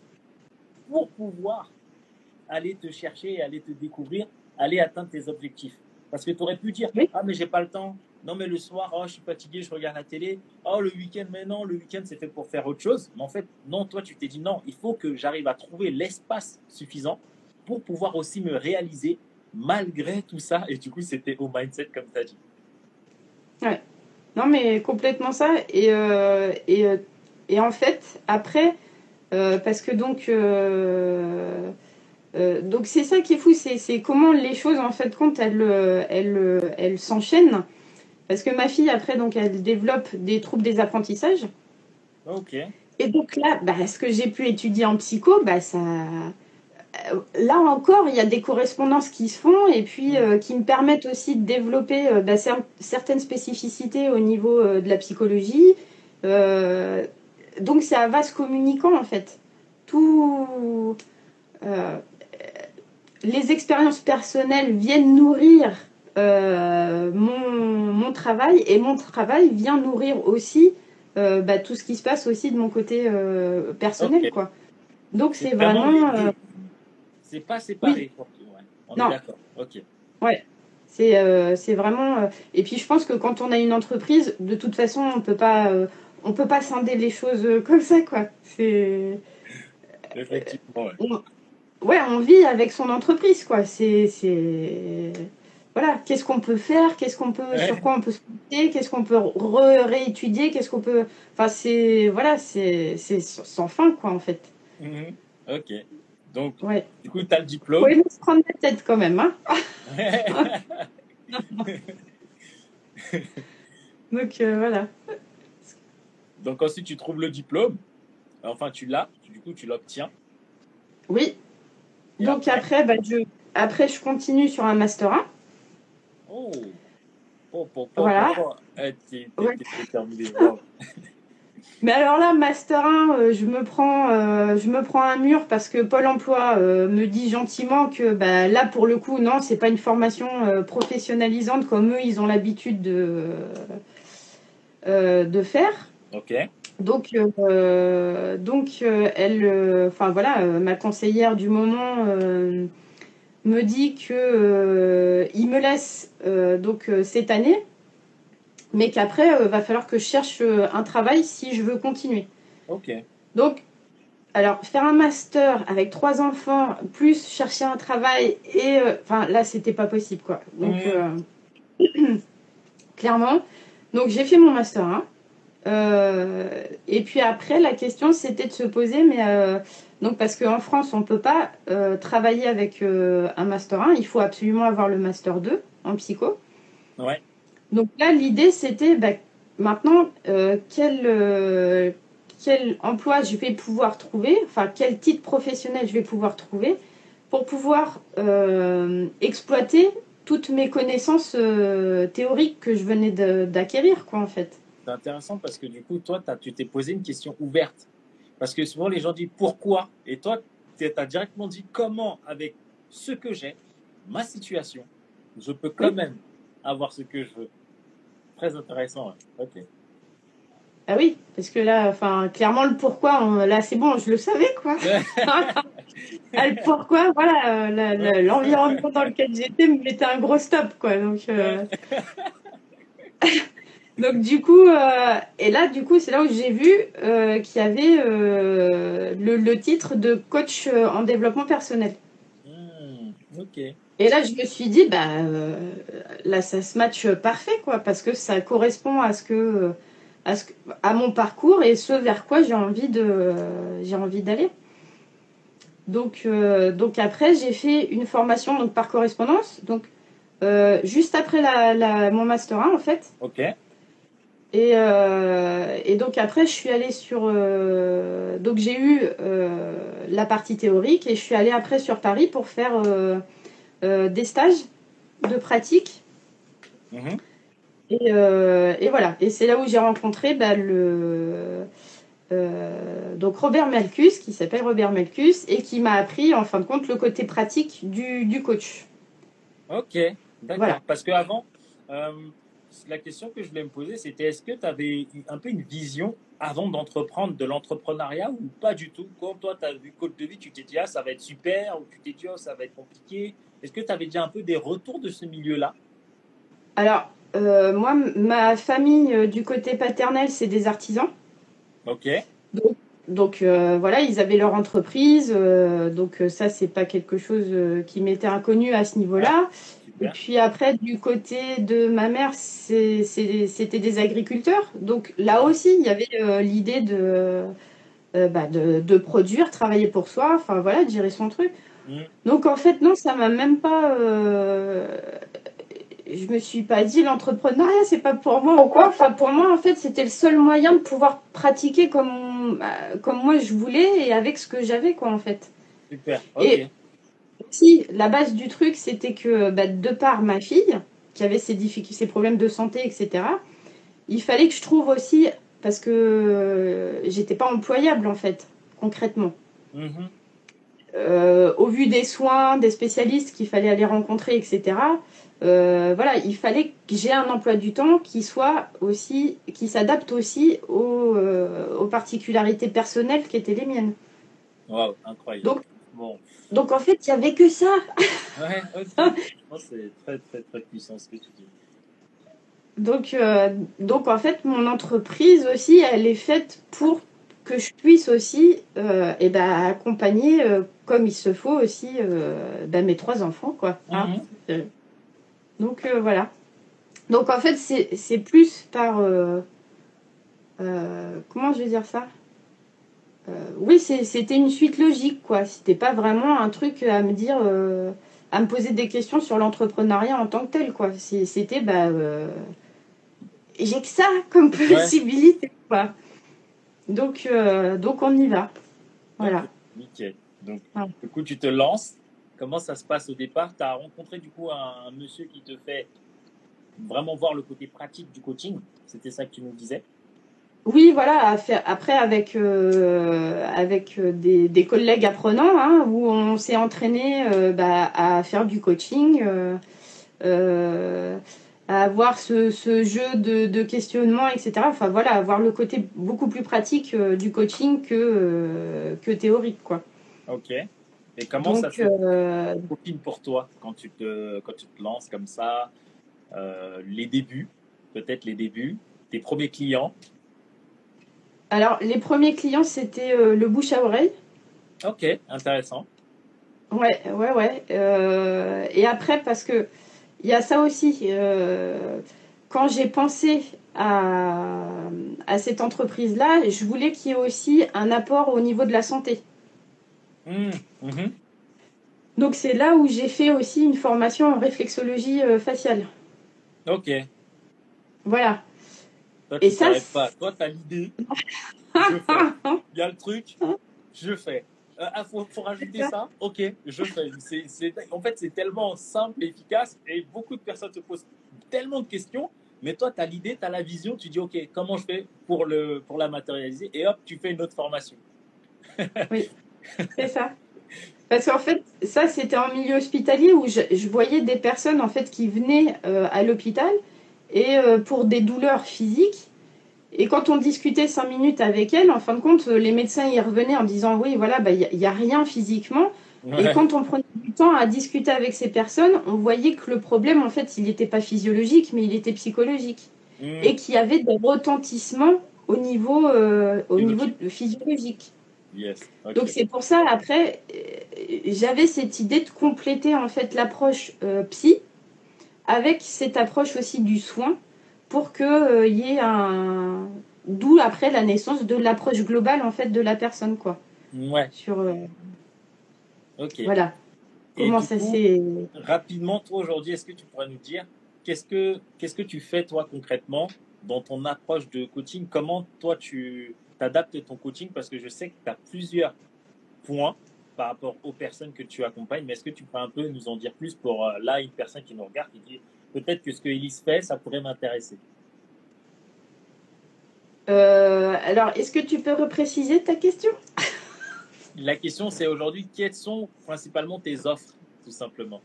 pour pouvoir aller te chercher, aller te découvrir, aller atteindre tes objectifs. Parce que tu aurais pu dire Ah, mais j'ai pas le temps. Non, mais le soir, oh, je suis fatigué, je regarde la télé. Oh, le week-end, mais non, le week-end, c'est fait pour faire autre chose. Mais en fait, non, toi, tu t'es dit Non, il faut que j'arrive à trouver l'espace suffisant pour pouvoir aussi me réaliser malgré tout ça. Et du coup, c'était au mindset, comme tu as dit. Ouais. Non, mais complètement ça. Et, euh, et euh, et en fait, après, parce que donc, euh, euh, donc c'est ça qui est fou, c'est comment les choses en fait compte, elles, elles, elles s'enchaînent. Parce que ma fille après donc elle développe des troubles des apprentissages. Ok. Et donc là, bah, ce que j'ai pu étudier en psycho, bah ça, là encore, il y a des correspondances qui se font et puis qui me permettent aussi de développer bah, certaines spécificités au niveau de la psychologie donc c'est un vase communicant en fait. Tout, euh, les expériences personnelles viennent nourrir euh, mon, mon travail et mon travail vient nourrir aussi euh, bah, tout ce qui se passe aussi de mon côté personnel, quoi. Donc c'est vraiment. C'est pas séparé. ouais. On Non. est d'accord. Ok. c'est euh, c'est vraiment. Et puis je pense que quand on a une entreprise, de toute façon, on peut pas, on peut pas scinder les choses euh, comme ça, quoi. C'est Effectivement. ouais. on- ouais, on vit avec son entreprise, quoi. C'est, voilà. Qu'est-ce qu'on peut faire? Qu'est-ce qu'on peut, Ouais. sur quoi on peut se porter Qu'est-ce qu'on peut réétudier? Qu'est-ce qu'on peut, enfin, c'est, voilà, c'est, sans fin, quoi, en fait. Mhm. Ok. Donc, Ouais. du coup, tu as le diplôme. aimer se prendre la tête quand même, hein. Donc euh, voilà. Donc, ensuite, tu trouves le diplôme. Enfin, tu l'as. Du coup, tu l'obtiens. Oui. Et Donc après après, bah, je, après, je continue sur un master 1. Oh. Oh, oh, oh, Voilà. t'es- t'es- Ouais. t'es déterminé. Wow. Mais alors là, Master 1, euh, je, me prends, euh, je me prends un mur parce que Pôle emploi euh, me dit gentiment que bah, là, pour le coup, non, c'est pas une formation professionnalisante comme eux, ils ont l'habitude de, de faire. Ok. Donc, euh, donc euh, elle, euh, enfin voilà, euh, ma conseillère du moment euh, me dit que euh, il me laisse euh, donc euh, cette année, mais qu'après euh, va falloir que je cherche euh, un travail si je veux continuer. Ok. Donc, alors faire un master avec trois enfants plus chercher un travail et, euh, enfin là c'était pas possible quoi. Donc euh, clairement, donc j'ai fait mon master 1. Euh, et puis après, la question c'était de se poser, mais euh, donc parce qu'en France, on peut pas euh, travailler avec un master 1, il faut absolument avoir le master 2 en psycho. Ouais. Donc là, l'idée c'était bah, maintenant quel, quel emploi je vais pouvoir trouver, enfin quel titre professionnel je vais pouvoir trouver pour pouvoir exploiter toutes mes connaissances théoriques que je venais d'acquérir, quoi, en fait. C'est intéressant parce que du coup, toi, tu t'es posé une question ouverte. Parce que souvent, les gens disent pourquoi? Et toi, tu as directement dit comment, avec ce que j'ai, ma situation, je peux quand Oui. même avoir ce que je veux. Très intéressant. Ok. Ah oui, parce que là, enfin, clairement, le pourquoi, on- là, c'est bon, je le savais, quoi. Ah, le pourquoi, voilà, euh, l'environnement dans lequel j'étais me mettait un gros stop, quoi. Donc, euh, donc du coup, euh, et là, du coup, c'est là où j'ai vu euh, qu'il y avait euh, le, le titre de coach en développement personnel. Hmm, ok. Et là, je me suis dit, bah, là, ça se match parfait, quoi, parce que ça correspond à ce que, à ce à mon parcours et ce vers quoi j'ai envie de, j'ai envie d'aller. Donc, donc après, j'ai fait une formation donc par correspondance, donc juste après la, la- mon master 1 en fait. Ok. Et, euh, et donc après, je suis allée sur. euh, donc j'ai eu euh, la partie théorique et je suis allée après sur Paris pour faire des stages de pratique. Mhm. Et, et voilà. Et c'est là où j'ai rencontré bah, le. donc Robert Melcus, qui s'appelle Robert Melcus, et qui m'a appris en fin de compte le côté pratique du, du coach. Ok. D'accord. Voilà. Parce qu'avant, euh, la question que je voulais me poser, c'était est-ce que tu avais un peu une vision avant d'entreprendre de l'entrepreneuriat ou pas du tout? Quand toi, tu as vu Côte de Vie, tu t'es dit, ah, ça va être super, ou tu t'es dit, oh, ça va être compliqué. Est-ce que tu avais déjà un peu des retours de ce milieu-là? Alors, euh, moi, ma famille euh, du côté paternel, c'est des artisans. Ok. Donc euh, voilà, ils avaient leur entreprise, donc ça c'est pas quelque chose qui m'était inconnu à ce niveau-là. Et puis après du côté de ma mère, c'était des agriculteurs, donc là aussi il y avait euh, l'idée de, euh, bah, de de produire, travailler pour soi, enfin voilà, de gérer son truc. Mhm. Donc en fait non, ça m'a même pas, euh, je me suis pas dit l'entrepreneuriat c'est pas pour moi ou quoi. Enfin pour moi en fait c'était le seul moyen de pouvoir pratiquer comme on- bah, comme moi je voulais et avec ce que j'avais quoi en fait. Super. Ok. Et- Si la base du truc c'était que bah, de par ma fille qui avait ses difficultés, ses problèmes de santé etc. Il fallait que je trouve aussi parce que euh, j'étais pas employable en fait concrètement. Mhm. euh, au vu des soins, des spécialistes qu'il fallait aller rencontrer, etc. Euh, voilà, il fallait que j'ai un emploi du temps qui soit aussi, qui s'adapte aussi aux, euh, aux, particularités personnelles qui étaient les miennes. Waouh, incroyable. Donc, bon. donc en fait, il n'y avait que ça. Ouais, c'est très, très, très puissant ce que tu dis. Donc, euh, donc en fait, mon entreprise aussi, elle est faite pour que je puisse aussi euh, et ben, accompagner euh, comme il se faut aussi ben, mes trois enfants. Quoi, hein. mhm. donc voilà. Donc en fait, c'est plus par... comment je vais dire ça? Oui, c'était une suite logique. quoi. C'était pas vraiment un truc à me dire... à me poser des questions sur l'entrepreneuriat en tant que tel. quoi. C'était... Bah, j'ai que ça comme possibilité. Quoi. Donc, euh, donc on y va. Voilà. nickel. Donc, du coup, tu te lances. Comment ça se passe au départ? Tu as rencontré du coup un, monsieur qui te fait vraiment voir le côté pratique du coaching. C'était ça que tu nous disais? Oui, voilà. Après, avec euh, avec euh, des, collègues apprenants, hein, où on s'est entraîné bah, à faire du coaching à avoir ce, ce jeu de, de, questionnement, etc. Enfin voilà, avoir le côté beaucoup plus pratique euh, du coaching que, euh, que théorique, quoi. Ok. Et comment ça se euh... pour toi quand tu te, quand tu te lances comme ça euh, Les débuts, peut-être les débuts, tes premiers clients Alors, les premiers clients, c'était le bouche à oreille. Ok, intéressant. Ouais, ouais, ouais. et après, parce que il y a ça aussi. Euh, quand j'ai pensé à, à cette entreprise-là, je voulais qu'il y ait aussi un apport au niveau de la santé. Mmh, mmh. Donc c'est là où j'ai fait aussi une formation en réflexologie euh, faciale. Ok. Voilà. Toi, Et ça, pas. Toi, tu as l'idée. Il y a le truc, je fais. Il euh, ah, faut, rajouter ça. Ok, je fais. en fait, c'est tellement simple et efficace et beaucoup de personnes se posent tellement de questions. Mais toi, tu as l'idée, tu as la vision, tu dis, OK, comment je fais pour, le, pour la matérialiser? Et hop, tu fais une autre formation. oui, c'est ça. Parce qu'en fait, ça, c'était en milieu hospitalier où je, voyais des personnes en fait qui venaient euh, à l'hôpital et euh, pour des douleurs physiques et quand on discutait cinq minutes avec elle, en fin de compte, les médecins y revenaient en disant oui, voilà, bah, il n'y a, rien physiquement. Et quand on prenait du temps à discuter avec ces personnes, on voyait que le problème, en fait, il n'était pas physiologique, mais il était psychologique. Mm. Et qu'il y avait des retentissements au niveau, euh, au niveau physiologique. Donc c'est pour ça, après, euh, j'avais cette idée de compléter en fait l'approche euh, psy avec cette approche aussi du soin pour qu'il euh, y ait un. D'où après la naissance de l'approche globale en fait de la personne, quoi. Ouais. Sur. Euh, ok. Voilà. Comment ça s'est. Rapidement, toi aujourd'hui, est-ce que tu pourrais nous dire qu'est-ce que qu'est-ce que tu fais toi concrètement dans ton approche de coaching? Comment toi tu t'adaptes ton coaching? Parce que je sais que tu as plusieurs points par rapport aux personnes que tu accompagnes, mais est-ce que tu peux un peu nous en dire plus pour euh, là une personne qui nous regarde qui dit peut-être que ce que Elise fait, ça pourrait m'intéresser? Euh, alors, est-ce que tu peux repréciser ta question? La question, c'est aujourd'hui, quelles sont principalement tes offres, tout simplement?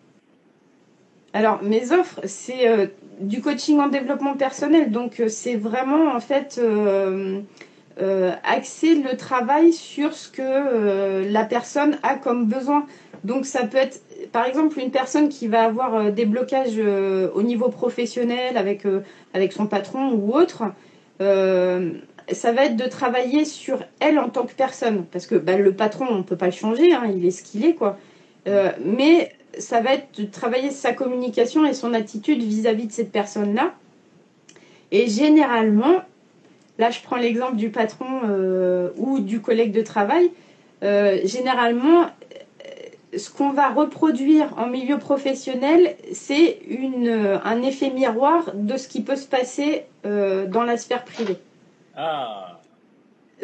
Alors, mes offres, c'est euh, du coaching en développement personnel. Donc, c'est vraiment, en fait, axer le travail sur ce que la personne a comme besoin. Donc, ça peut être par exemple, une personne qui va avoir euh, des blocages euh, au niveau professionnel avec, euh, avec son patron ou autre, ça va être de travailler sur elle en tant que personne. Parce que bah, le patron, on ne peut pas le changer, hein, il est ce qu'il est. quoi. mais ça va être de travailler sa communication et son attitude vis-à-vis de cette personne-là. Et généralement, là je prends l'exemple du patron ou du collègue de travail, généralement ce qu'on va reproduire en milieu professionnel, c'est un effet miroir de ce qui peut se passer euh, dans la sphère privée. Ah.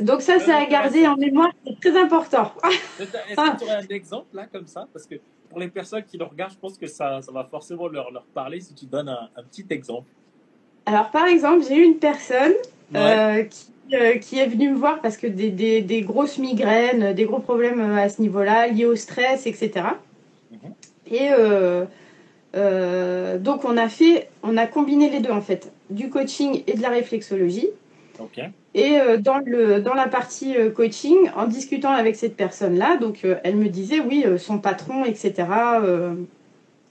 Donc ça, c'est à garder en mémoire, c'est très important. Est-ce que tu aurais un exemple là, comme ça? Parce que pour les personnes qui le regardent, je pense que ça, ça va forcément leur, leur parler si tu donnes un, petit exemple. Alors par exemple, j'ai eu une personne euh, qui est venu me voir parce que des, des, des, grosses migraines, des gros problèmes à ce niveau-là, liés au stress, etc. Et donc on a fait, on a combiné les deux en fait, du coaching et de la réflexologie. Et euh, dans, le, dans la partie euh, coaching, en discutant avec cette personne-là, donc euh, elle me disait, oui, son patron, etc.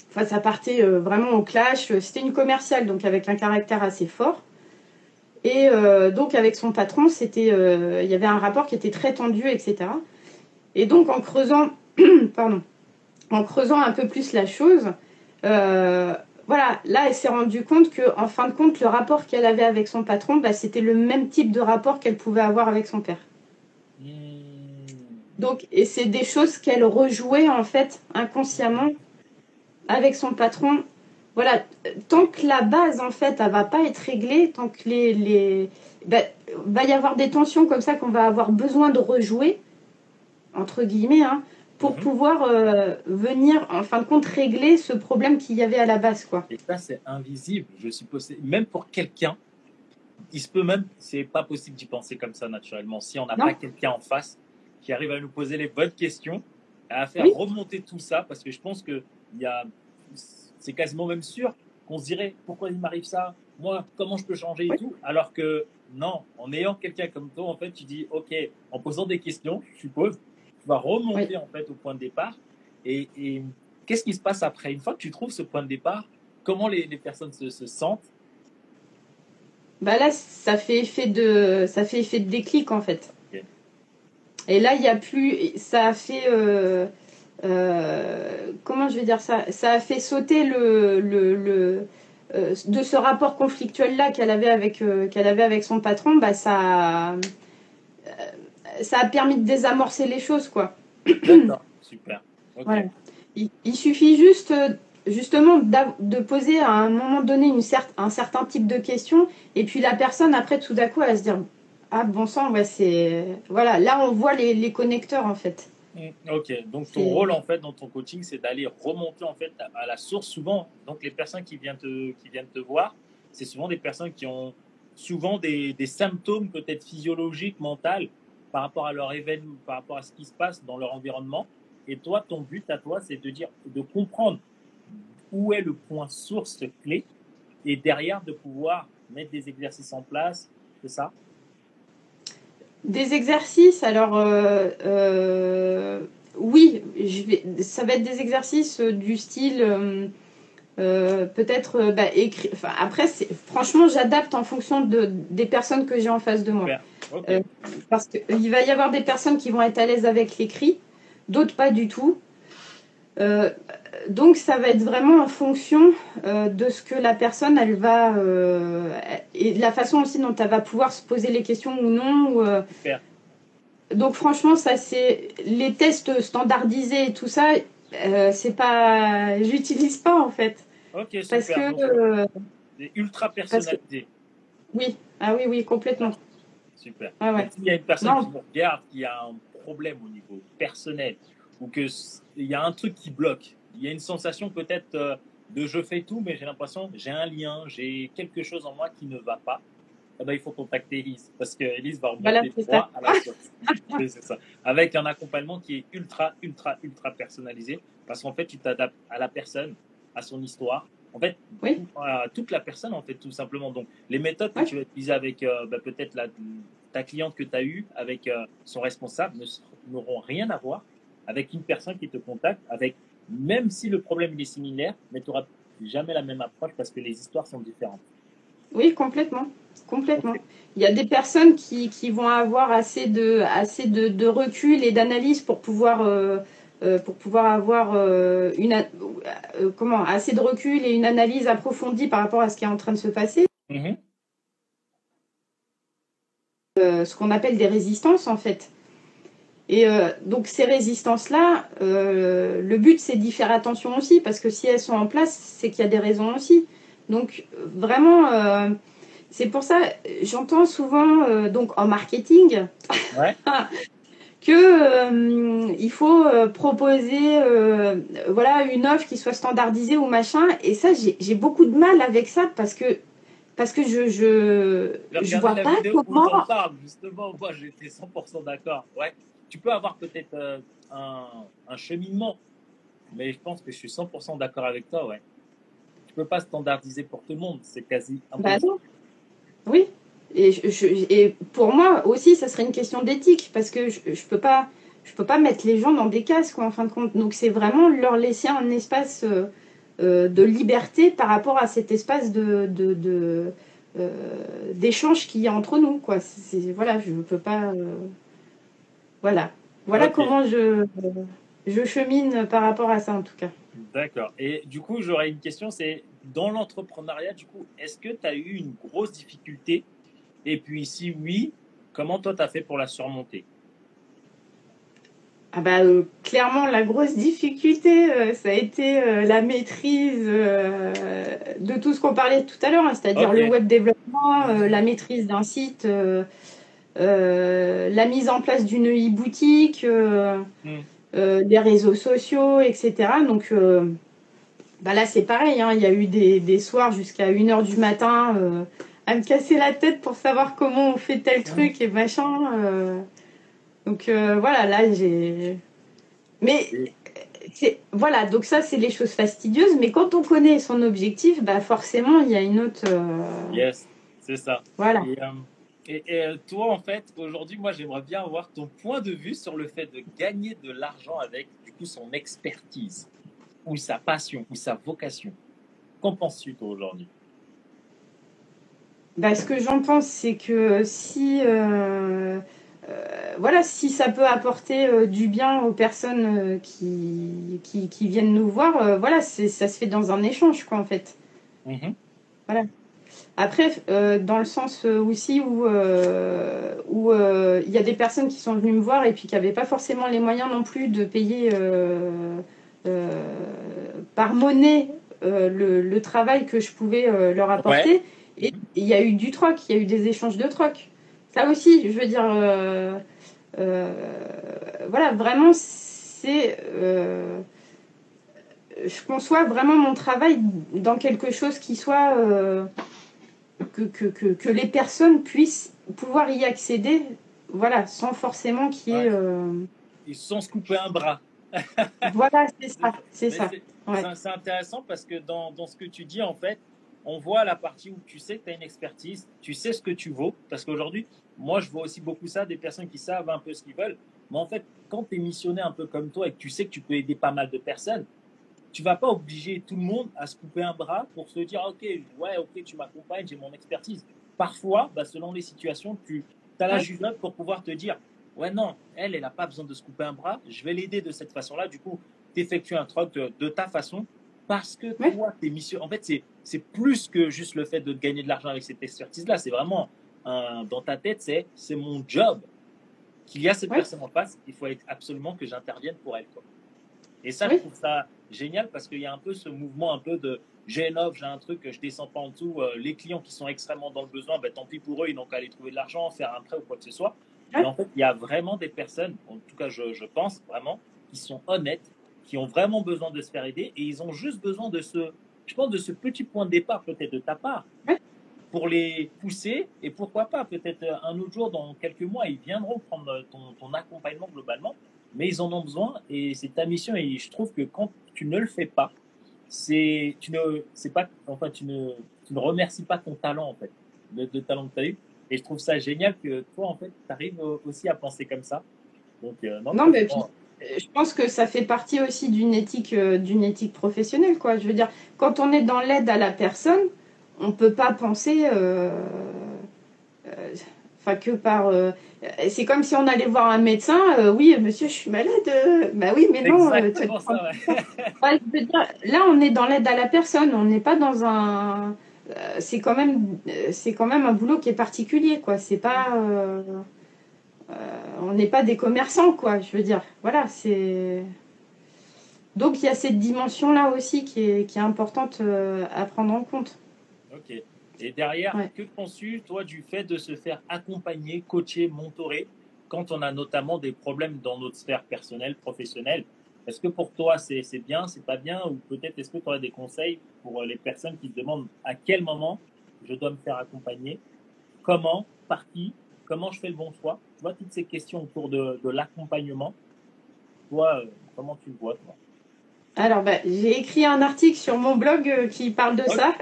Enfin, ça partait vraiment au clash. C'était une commerciale, donc avec un caractère assez fort. Et donc avec son patron, c'était, il y avait un rapport qui était très tendu, etc. Et donc en creusant, pardon, en creusant un peu plus la chose, voilà, là, elle s'est rendue compte que, en fin de compte, le rapport qu'elle avait avec son patron, bah, c'était le même type de rapport qu'elle pouvait avoir avec son père. Hmm. Donc, et c'est des choses qu'elle rejouait en fait inconsciemment avec son patron. Voilà, tant que la base en fait, elle va pas être réglée, tant que les, les bah, va y avoir des tensions comme ça qu'on va avoir besoin de rejouer entre guillemets. Hein, pour mhm. pouvoir euh, venir, en fin de compte, régler ce problème qu'il y avait à la base. Quoi. Et ça, c'est invisible, je suppose. Même pour quelqu'un, il se peut même, c'est pas possible d'y penser comme ça naturellement. Si on n'a pas quelqu'un en face qui arrive à nous poser les bonnes questions, à faire remonter tout ça, parce que je pense que c'est quasiment même sûr qu'on se dirait pourquoi il m'arrive ça, moi, comment je peux changer et tout, alors que non, en ayant quelqu'un comme toi, en fait, tu dis, ok, en posant des questions, je suppose, tu vas remonter en fait au point de départ. Et, qu'est-ce qui se passe après? Une fois que tu trouves ce point de départ, comment les, personnes se, sentent? Bah là, ça fait effet de, ça fait effet de déclic en fait. Et là, il n'y a plus, ça a fait, euh, euh, comment je vais dire ça? Ça a fait sauter le, le, euh, de ce rapport conflictuel là qu'elle avait avec, qu'elle avait avec son patron. Bah ça, ça a permis de désamorcer les choses, quoi. super. Il, suffit juste, justement, de poser à un moment donné une un certain type de question, et puis la personne, après, tout d'un coup, elle va se dire Ah, bon sang, ouais, c'est. Voilà, là, on voit les, connecteurs, en fait. Mm, ok, donc ton rôle en fait dans ton coaching, c'est d'aller remonter en fait à la source. Souvent, donc les personnes qui viennent te, qui viennent te voir, c'est souvent des personnes qui ont souvent des, des symptômes peut-être physiologiques, mentaux, par rapport à leur événement, par rapport à ce qui se passe dans leur environnement. Et toi, ton but à toi, c'est de dire, de comprendre où est le point source clé et derrière de pouvoir mettre des exercices en place. C'est ça? Des exercices, alors euh, euh, oui, je vais, ça va être des exercices du style. Euh, peut-être bah, écrit. Enfin, après, franchement, j'adapte en fonction de, des personnes que j'ai en face de moi. Euh, parce qu'il va y avoir des personnes qui vont être à l'aise avec l'écrit, d'autres pas du tout. Euh, donc ça va être vraiment en fonction euh, de ce que la personne elle va et de la façon aussi dont elle va pouvoir se poser les questions ou non. donc franchement ça c'est les tests standardisés et tout ça c'est pas j'utilise pas en fait. Ok Parce que ultra personnalisé. Oui ah oui oui complètement. Super. Ah S'il y a une personne qui vous regarde, qui a un problème au niveau personnel, ou qu'il y a un truc qui bloque, il y a une sensation peut-être euh, de je fais tout, mais j'ai l'impression, j'ai un lien, j'ai quelque chose en moi qui ne va pas, eh ben, il faut contacter Elise, parce que Elise va remonter voilà, à la source. ça. Avec un accompagnement qui est ultra, ultra, ultra personnalisé, parce qu'en fait, tu t'adaptes à la personne, à son histoire, en fait, toute la personne, en fait, tout simplement. Donc, les méthodes que tu vas utiliser avec euh, bah, peut-être ta cliente que tu as eue, avec euh, son responsable, n'auront rien à voir avec une personne qui te contacte, avec même si le problème est similaire, mais tu n'auras jamais la même approche parce que les histoires sont différentes. Oui, complètement. Complètement. Il y a des personnes qui, qui, vont avoir assez de, assez de, de recul et d'analyse pour pouvoir euh, euh, pour pouvoir avoir euh, une, euh, comment, assez de recul et une analyse approfondie par rapport à ce qui est en train de se passer. Mhm. ce qu'on appelle des résistances en fait. Et donc ces résistances-là, le but c'est d'y faire attention aussi, parce que si elles sont en place, c'est qu'il y a des raisons aussi. Donc vraiment, c'est pour ça, j'entends souvent donc en marketing, ouais. que euh, il faut euh, proposer euh, voilà une offre qui soit standardisée ou machin et ça j'ai beaucoup de mal avec ça parce que parce que je je, je vois pas comment. Parle, justement, moi j'étais 100% d'accord. Ouais, tu peux avoir peut-être euh, un, cheminement, mais je pense que je suis 100% d'accord avec toi. Ouais, tu peux pas standardiser pour tout le monde, c'est quasi bah impossible. oui, et, pour moi aussi, ça serait une question d'éthique parce que je, je peux pas je peux pas mettre les gens dans des cases quoi en fin de compte. Donc c'est vraiment leur laisser un espace. Euh, euh, de liberté par rapport à cet espace de, d'échange qu'il y a entre nous. Quoi. voilà, je ne peux pas. Voilà. Voilà comment je, je chemine par rapport à ça en tout cas. D'accord. Et du coup, j'aurais une question, c'est dans l'entrepreneuriat, du coup, est-ce que tu as eu une grosse difficulté? Et puis si oui, comment toi tu as fait pour la surmonter? Ah bah, euh, clairement, la grosse difficulté, euh, ça a été euh, la maîtrise de tout ce qu'on parlait tout à l'heure, hein, c'est-à-dire le web développement, la maîtrise d'un site, la mise en place d'une e-boutique, hmm. des réseaux sociaux, etc. Donc bah là, c'est pareil, hein, il y a eu des, des soirs jusqu'à 1h du matin à me casser la tête pour savoir comment on fait tel truc et machin. Donc euh, voilà, là j'ai. Mais voilà, donc ça c'est les choses fastidieuses, mais quand on connaît son objectif, bah forcément il y a une autre. Euh, yes, c'est ça. Voilà. Et, euh, toi en fait, aujourd'hui, moi j'aimerais bien avoir ton point de vue sur le fait de gagner de l'argent avec du coup son expertise, ou sa passion, ou sa vocation. Qu'en penses-tu toi aujourd'hui? Bah, Ce que j'en pense, c'est que si euh, voilà, si ça peut apporter euh, du bien aux personnes euh, qui, qui, viennent nous voir, voilà, ça se fait dans un échange, quoi, en fait. Mhm. Voilà. Après, dans le sens aussi où où il y a des personnes qui sont venues me voir et puis qui n'avaient pas forcément les moyens non plus de payer par monnaie le, travail que je pouvais leur apporter. Et il y a eu du troc, il y a eu des échanges de troc. Ça aussi, je veux dire, euh, euh, voilà, vraiment, c'est. Euh, je conçois vraiment mon travail dans quelque chose qui soit. Que, que, que, les personnes puissent pouvoir y accéder, voilà, sans forcément qu'il y ait. Ils sans se couper un bras. voilà, c'est ça. C'est ça. C'est intéressant parce que dans, dans, ce que tu dis, en fait, on voit la partie où tu sais que tu as une expertise, tu sais ce que tu vaux. Parce qu'aujourd'hui, moi, je vois aussi beaucoup ça, des personnes qui savent un peu ce qu'ils veulent. Mais en fait, quand tu es missionné un peu comme toi et que tu sais que tu peux aider pas mal de personnes, tu vas pas obliger tout le monde à se couper un bras pour se dire, OK, ouais, OK, tu m'accompagnes, j'ai mon expertise. Parfois, bah, selon les situations, tu as la jugeote pour pouvoir te dire, ouais, non, elle, elle n'a pas besoin de se couper un bras, je vais l'aider de cette façon-là. Du coup, tu effectues un truc de, ta façon parce que toi, tes missions, en fait, c'est plus que juste le fait de gagner de l'argent avec cette expertise-là. C'est vraiment dans ta tête, c'est c'est mon job. Qu'il y a cette personne en face, il faut absolument que j'intervienne pour elle. Quoi. Et ça, je trouve ça génial parce qu'il y a un peu ce mouvement un peu de j'ai une offre, j'ai un truc, je descends pas en dessous. Euh, les clients qui sont extrêmement dans le besoin, ben, tant pis pour eux, ils n'ont qu'à aller trouver de l'argent, faire un prêt ou quoi que ce soit. Mais en fait, il y a vraiment des personnes, en tout cas, je, je, pense vraiment, qui sont honnêtes, qui ont vraiment besoin de se faire aider et ils ont juste besoin de ce, je pense, de ce petit point de départ peut-être de ta part pour les pousser et pourquoi pas, peut-être un autre jour, dans quelques mois, ils viendront prendre ton, accompagnement globalement, mais ils en ont besoin et c'est ta mission et je trouve que quand tu ne le fais pas, c'est tu ne c'est pas enfin tu ne tu ne remercies pas ton talent en fait le, talent que tu as eu. Et je trouve ça génial que toi en fait tu arrives aussi à penser comme ça. Donc euh, non, mais je pense que ça fait partie aussi d'une éthique euh, d'une éthique professionnelle quoi. Je veux dire quand on est dans l'aide à la personne on peut pas penser euh, euh, enfin que par c'est comme si on allait voir un médecin oui monsieur je suis malade bah oui mais non là on est dans l'aide à la personne on n'est pas dans un c'est quand même c'est quand même un boulot qui est particulier quoi c'est pas on n'est pas des commerçants quoi je veux dire voilà c'est donc il y a cette dimension là aussi qui est, qui est importante à prendre en compte. Et derrière, que penses-tu, toi, du fait de se faire accompagner, coacher, mentorer, quand on a notamment des problèmes dans notre sphère personnelle, professionnelle? Est-ce que pour toi, c'est bien, c'est pas bien? Ou peut-être est-ce que tu aurais des conseils pour les personnes qui se demandent à quel moment je dois me faire accompagner? Comment? Par qui? Comment je fais le bon choix? Tu vois, toutes ces questions autour de, de l'accompagnement. Toi, euh, comment tu le vois, toi? Alors, bah, j'ai écrit un article sur mon blog euh, qui parle de ça.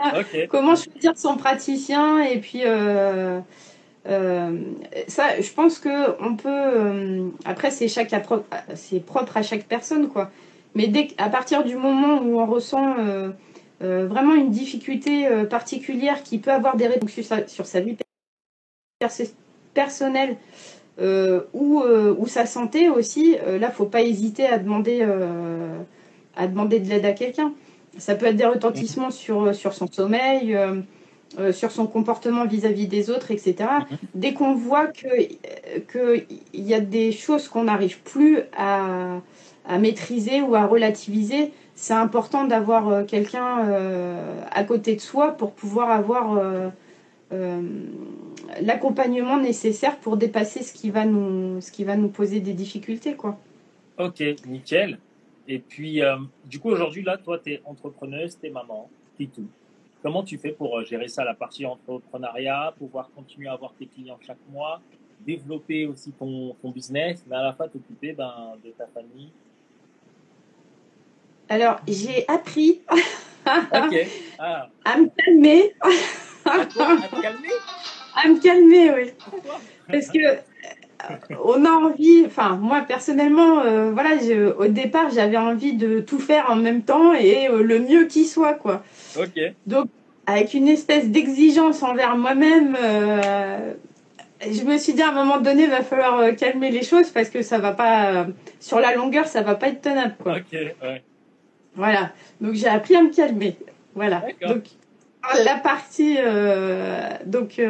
Comment choisir son praticien et puis euh, euh, ça, je pense que on peut. après, c'est chaque c'est propre à chaque personne, quoi. Mais dès à partir du moment où on ressent vraiment une difficulté particulière qui peut avoir des répercussions sur, sur sa, vie personnelle ou, ou, sa santé aussi, là, faut pas hésiter à demander à demander de l'aide à quelqu'un. Ça peut être des retentissements sur, sur son sommeil, euh, euh, sur son comportement vis-à-vis des autres, etc. Mhm. Dès qu'on voit qu'il que y a des choses qu'on n'arrive plus à, à, maîtriser ou à relativiser, c'est important d'avoir euh, quelqu'un à côté de soi pour pouvoir avoir l'accompagnement nécessaire pour dépasser ce qui va nous, ce qui va nous poser des difficultés. Quoi. Ok, nickel. Et puis, euh, du coup, aujourd'hui, là, toi, tu es entrepreneuse, tu es maman, tu tout. Comment tu fais pour euh, gérer ça, la partie entrepreneuriat, pouvoir continuer à avoir tes clients chaque mois, développer aussi ton, ton business, mais à la fois t'occuper ben, de ta famille? Alors, j'ai appris ah. à me calmer. à, te calmer À me calmer, oui. Parce que on a envie, enfin moi personnellement, euh, voilà, au départ j'avais envie de tout faire en même temps et euh, le mieux qui soit quoi. Ok. Donc avec une espèce d'exigence envers moi-même, euh, je me suis dit à un moment donné il va falloir calmer les choses parce que ça va pas, sur la longueur ça va pas être tenable quoi. Ok, ouais. Voilà, donc j'ai appris à me calmer. Voilà. Donc la partie, donc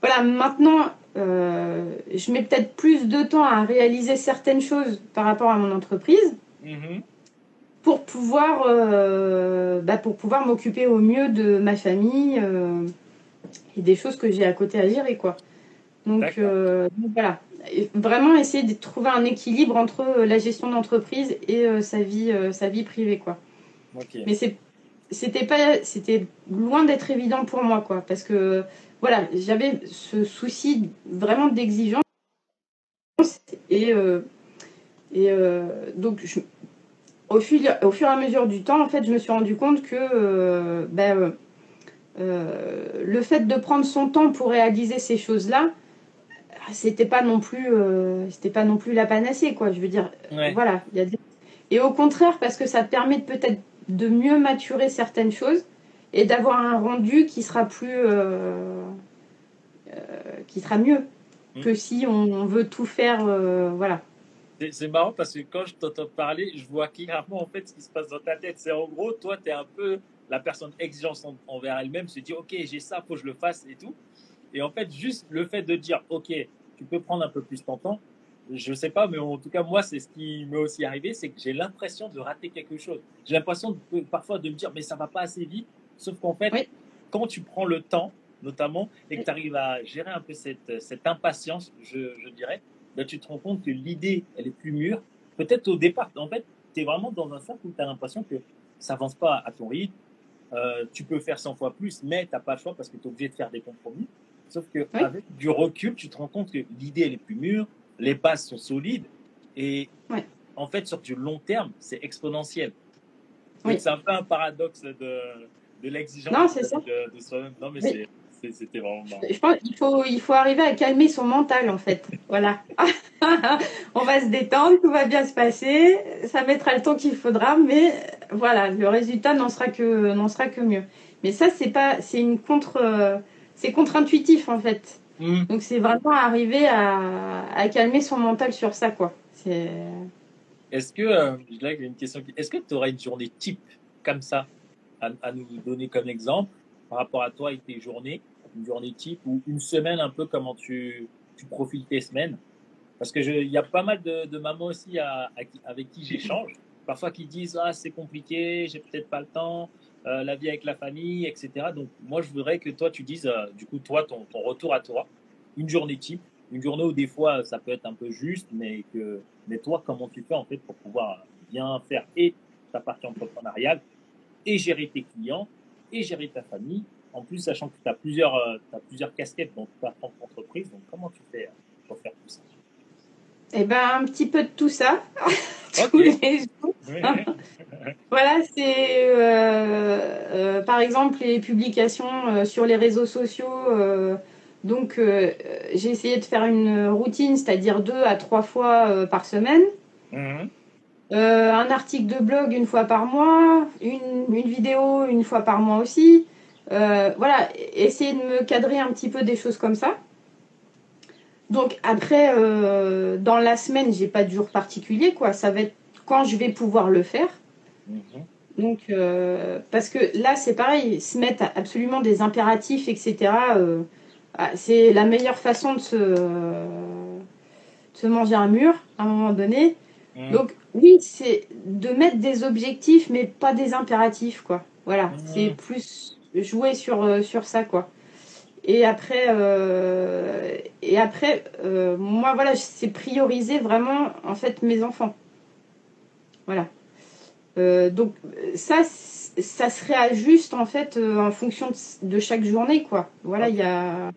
voilà maintenant euh, je mets peut-être plus de temps à réaliser certaines choses par rapport à mon entreprise mm-hmm. pour pouvoir, euh, bah, pour pouvoir m'occuper au mieux de ma famille euh, et des choses que j'ai à côté à gérer. Quoi. Donc, voilà, vraiment essayer de trouver un équilibre entre la gestion d'entreprise et sa, vie, sa vie privée. Quoi. Mais c'était pas c'était loin d'être évident pour moi quoi parce que voilà, j'avais ce souci vraiment d'exigence. Et, euh, et euh, donc, au, fil, au fur et à mesure du temps, en fait, je me suis rendu compte que euh, ben, le fait de prendre son temps pour réaliser ces choses-là, c'était pas non plus c'était pas non plus la panacée quoi je veux dire voilà y a et au contraire parce que ça permet peut-être de mieux maturer certaines choses et d'avoir un rendu qui sera plus euh, euh, qui sera mieux mmh. que si on, veut tout faire euh, voilà. C'est marrant parce que quand je t'entends parler je vois clairement en fait ce qui se passe dans ta tête. C'est en gros toi tu es un peu la personne exigeante envers elle-même. Se dit ok j'ai ça faut que je le fasse et tout. Et en fait juste le fait de dire ok tu peux prendre un peu plus ton temps je sais pas, mais en tout cas, moi, c'est ce qui m'est aussi arrivé, c'est que j'ai l'impression de rater quelque chose. J'ai l'impression parfois de me dire, mais ça va pas assez vite. Sauf qu'en fait, quand tu prends le temps, notamment, et que tu arrives à gérer un peu cette, cette impatience, je, je dirais, ben, tu te rends compte que l'idée, elle est plus mûre. Peut-être au départ, en fait, tu es vraiment dans un cercle où tu as l'impression que ça avance pas à ton rythme. Euh, tu peux faire 100 fois plus, mais tu n'as pas le choix parce que tu es obligé de faire des compromis. Sauf que avec du recul, tu te rends compte que l'idée, elle est plus mûre, les bases sont solides, et en fait, sur du long terme, c'est exponentiel. C'est un peu un paradoxe de, de l'exigence non, c'est ça. de, soi-même. Non, mais, c'était vraiment marrant. Je pense qu'il faut, il faut arriver à calmer son mental, en fait. voilà. On va se détendre, tout va bien se passer. Ça mettra le temps qu'il faudra, mais voilà, le résultat n'en sera que, n'en sera que mieux. Mais ça, c'est pas, c'est une contre, c'est contre-intuitif, en fait. Mmh. Donc, c'est vraiment arriver à, à calmer son mental sur ça, quoi. Est-ce que, euh, là, une question. Est-ce que tu aurais une journée type comme ça à, nous donner comme exemple par rapport à toi et tes journées, une journée type ou une semaine un peu comment tu, tu profites tes semaines? Parce que il y a pas mal de, de mamans aussi à, avec qui j'échange, parfois qui disent ah c'est compliqué, j'ai peut-être pas le temps, euh, la vie avec la famille, etc. Donc moi je voudrais que toi tu dises euh, du coup toi ton, retour à toi, une journée type, une journée où des fois ça peut être un peu juste, mais que mais toi comment tu fais en fait pour pouvoir bien faire et ta partie entrepreneuriale et gérer tes clients, et gérer ta famille, En plus, sachant que tu as plusieurs, euh, as plusieurs casquettes dans ta propre entreprise, donc comment tu fais pour faire tout ça? Eh ben, un petit peu de tout ça, tous les jours. voilà, c'est euh, euh, par exemple les publications euh, sur les réseaux sociaux. donc, j'ai essayé de faire une routine, c'est-à-dire deux à trois fois par semaine. Mhm. Un article de blog une fois par mois, une, une vidéo une fois par mois aussi. Voilà, essayer de me cadrer un petit peu des choses comme ça. Donc après, euh, dans la semaine, j'ai pas de jour particulier, quoi. Ça va être quand je vais pouvoir le faire. Mhm. Donc, euh, parce que là, c'est pareil, se mettre absolument des impératifs, etc. euh, ah, c'est la meilleure façon de se, de se manger un mur à un moment donné. Mhm. Donc, oui, c'est de mettre des objectifs, mais pas des impératifs, quoi. Voilà, Mhm. c'est plus jouer sur, sur ça, quoi. Et après, euh, et après euh, moi, voilà, c'est prioriser vraiment, en fait, mes enfants. Voilà. Euh, donc, ça, ça se réajuste, en fait, en fonction de, de chaque journée, quoi. Voilà, il y a...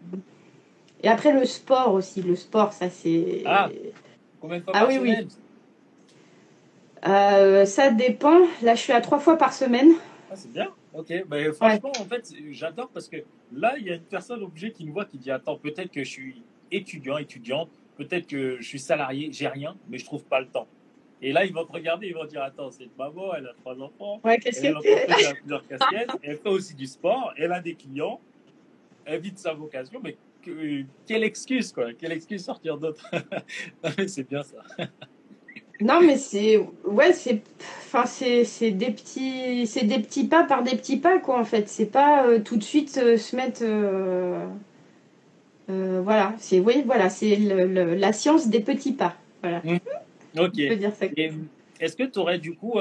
Et après, le sport aussi. Le sport, ça, c'est... Ah. Combien de fois Ah par oui, oui. semaine? Ça dépend. Là, je suis à trois fois par semaine. Ah, c'est bien. Ok. Mais franchement, en fait, j'adore parce que là, il y a une personne obligée qui nous voit qui dit Attends, peut-être que je suis étudiant, étudiante, peut-être que je suis salarié, j'ai rien, mais je trouve pas le temps. Et là, ils vont te regarder, ils vont dire Attends, cette maman, elle a trois enfants, Ouais, qu'est-ce elle, elle a plusieurs casquettes, elle fait aussi du sport, elle a des clients, elle vit de sa vocation, mais que- quelle excuse, quoi Quelle excuse sortir d'autre? Non, mais c'est bien ça. Non, mais c'est ouais, c'est enfin c'est c'est des petits c'est des petits pas par des petits pas quoi en fait. C'est pas euh, tout de suite euh, se mettre euh, voilà, c'est oui, voilà, c'est le- le- la science des petits pas. Voilà, Ok. dire ça. Et Est-ce que tu aurais du coup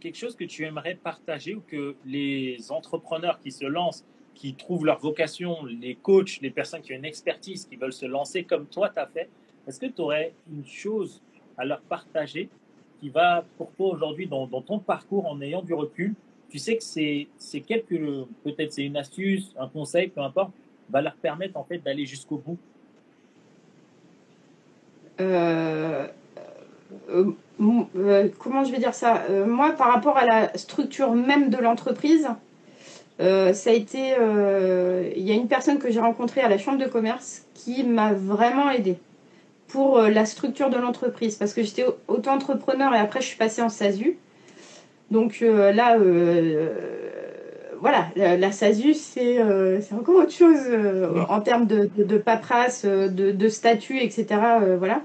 quelque chose que tu aimerais partager ou que les entrepreneurs qui se lancent, qui trouvent leur vocation, les coachs, les personnes qui ont une expertise, qui veulent se lancer comme toi tu as fait, est-ce que tu aurais une chose à leur partager qui va pour toi aujourd'hui dans, ton parcours en ayant du recul Tu sais que c'est c'est quelques, peut-être c'est une astuce, un conseil, peu importe, va leur permettre en fait d'aller jusqu'au bout. Euh, euh, euh, comment je vais dire ça? Moi, par rapport à la structure même de l'entreprise, ça a été. Il y a une personne que j'ai rencontrée à la chambre de commerce qui m'a vraiment aidée pour euh, la structure de l'entreprise parce que j'étais auto-entrepreneur et après je suis passée en SASU. Donc euh, là, euh, voilà, la, SASU, c'est euh, encore autre chose en termes de, paperasse, de, de statut, etc. voilà.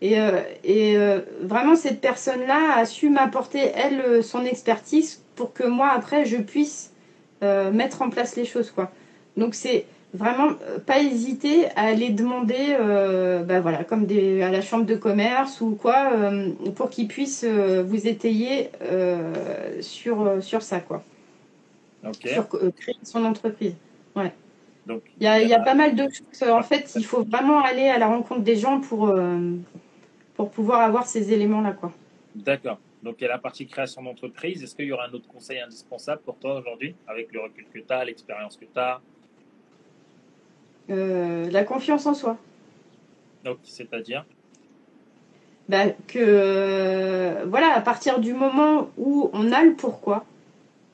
Et, et vraiment, cette personne-là a su m'apporter, elle, son expertise pour que moi, après, je puisse mettre en place les choses. quoi. Donc, c'est vraiment euh, pas hésiter à aller demander, euh, bah voilà, comme des, à la chambre de commerce ou quoi, euh, pour qu'ils puissent euh, vous étayer sur, sur ça, quoi. Sur créer son entreprise. Donc Il y a, il y a pas mal de choses. En fait, il faut vraiment aller à la rencontre des gens pour, pour pouvoir avoir ces éléments-là, quoi. D'accord. Donc, il y a la partie création d'entreprise. Est-ce qu'il y aura un autre conseil indispensable pour toi aujourd'hui, avec le recul que tu as, l'expérience que tu as Euh, la confiance en soi. Donc, c'est-à-dire Bah, que, euh, voilà, à partir du moment où on a le pourquoi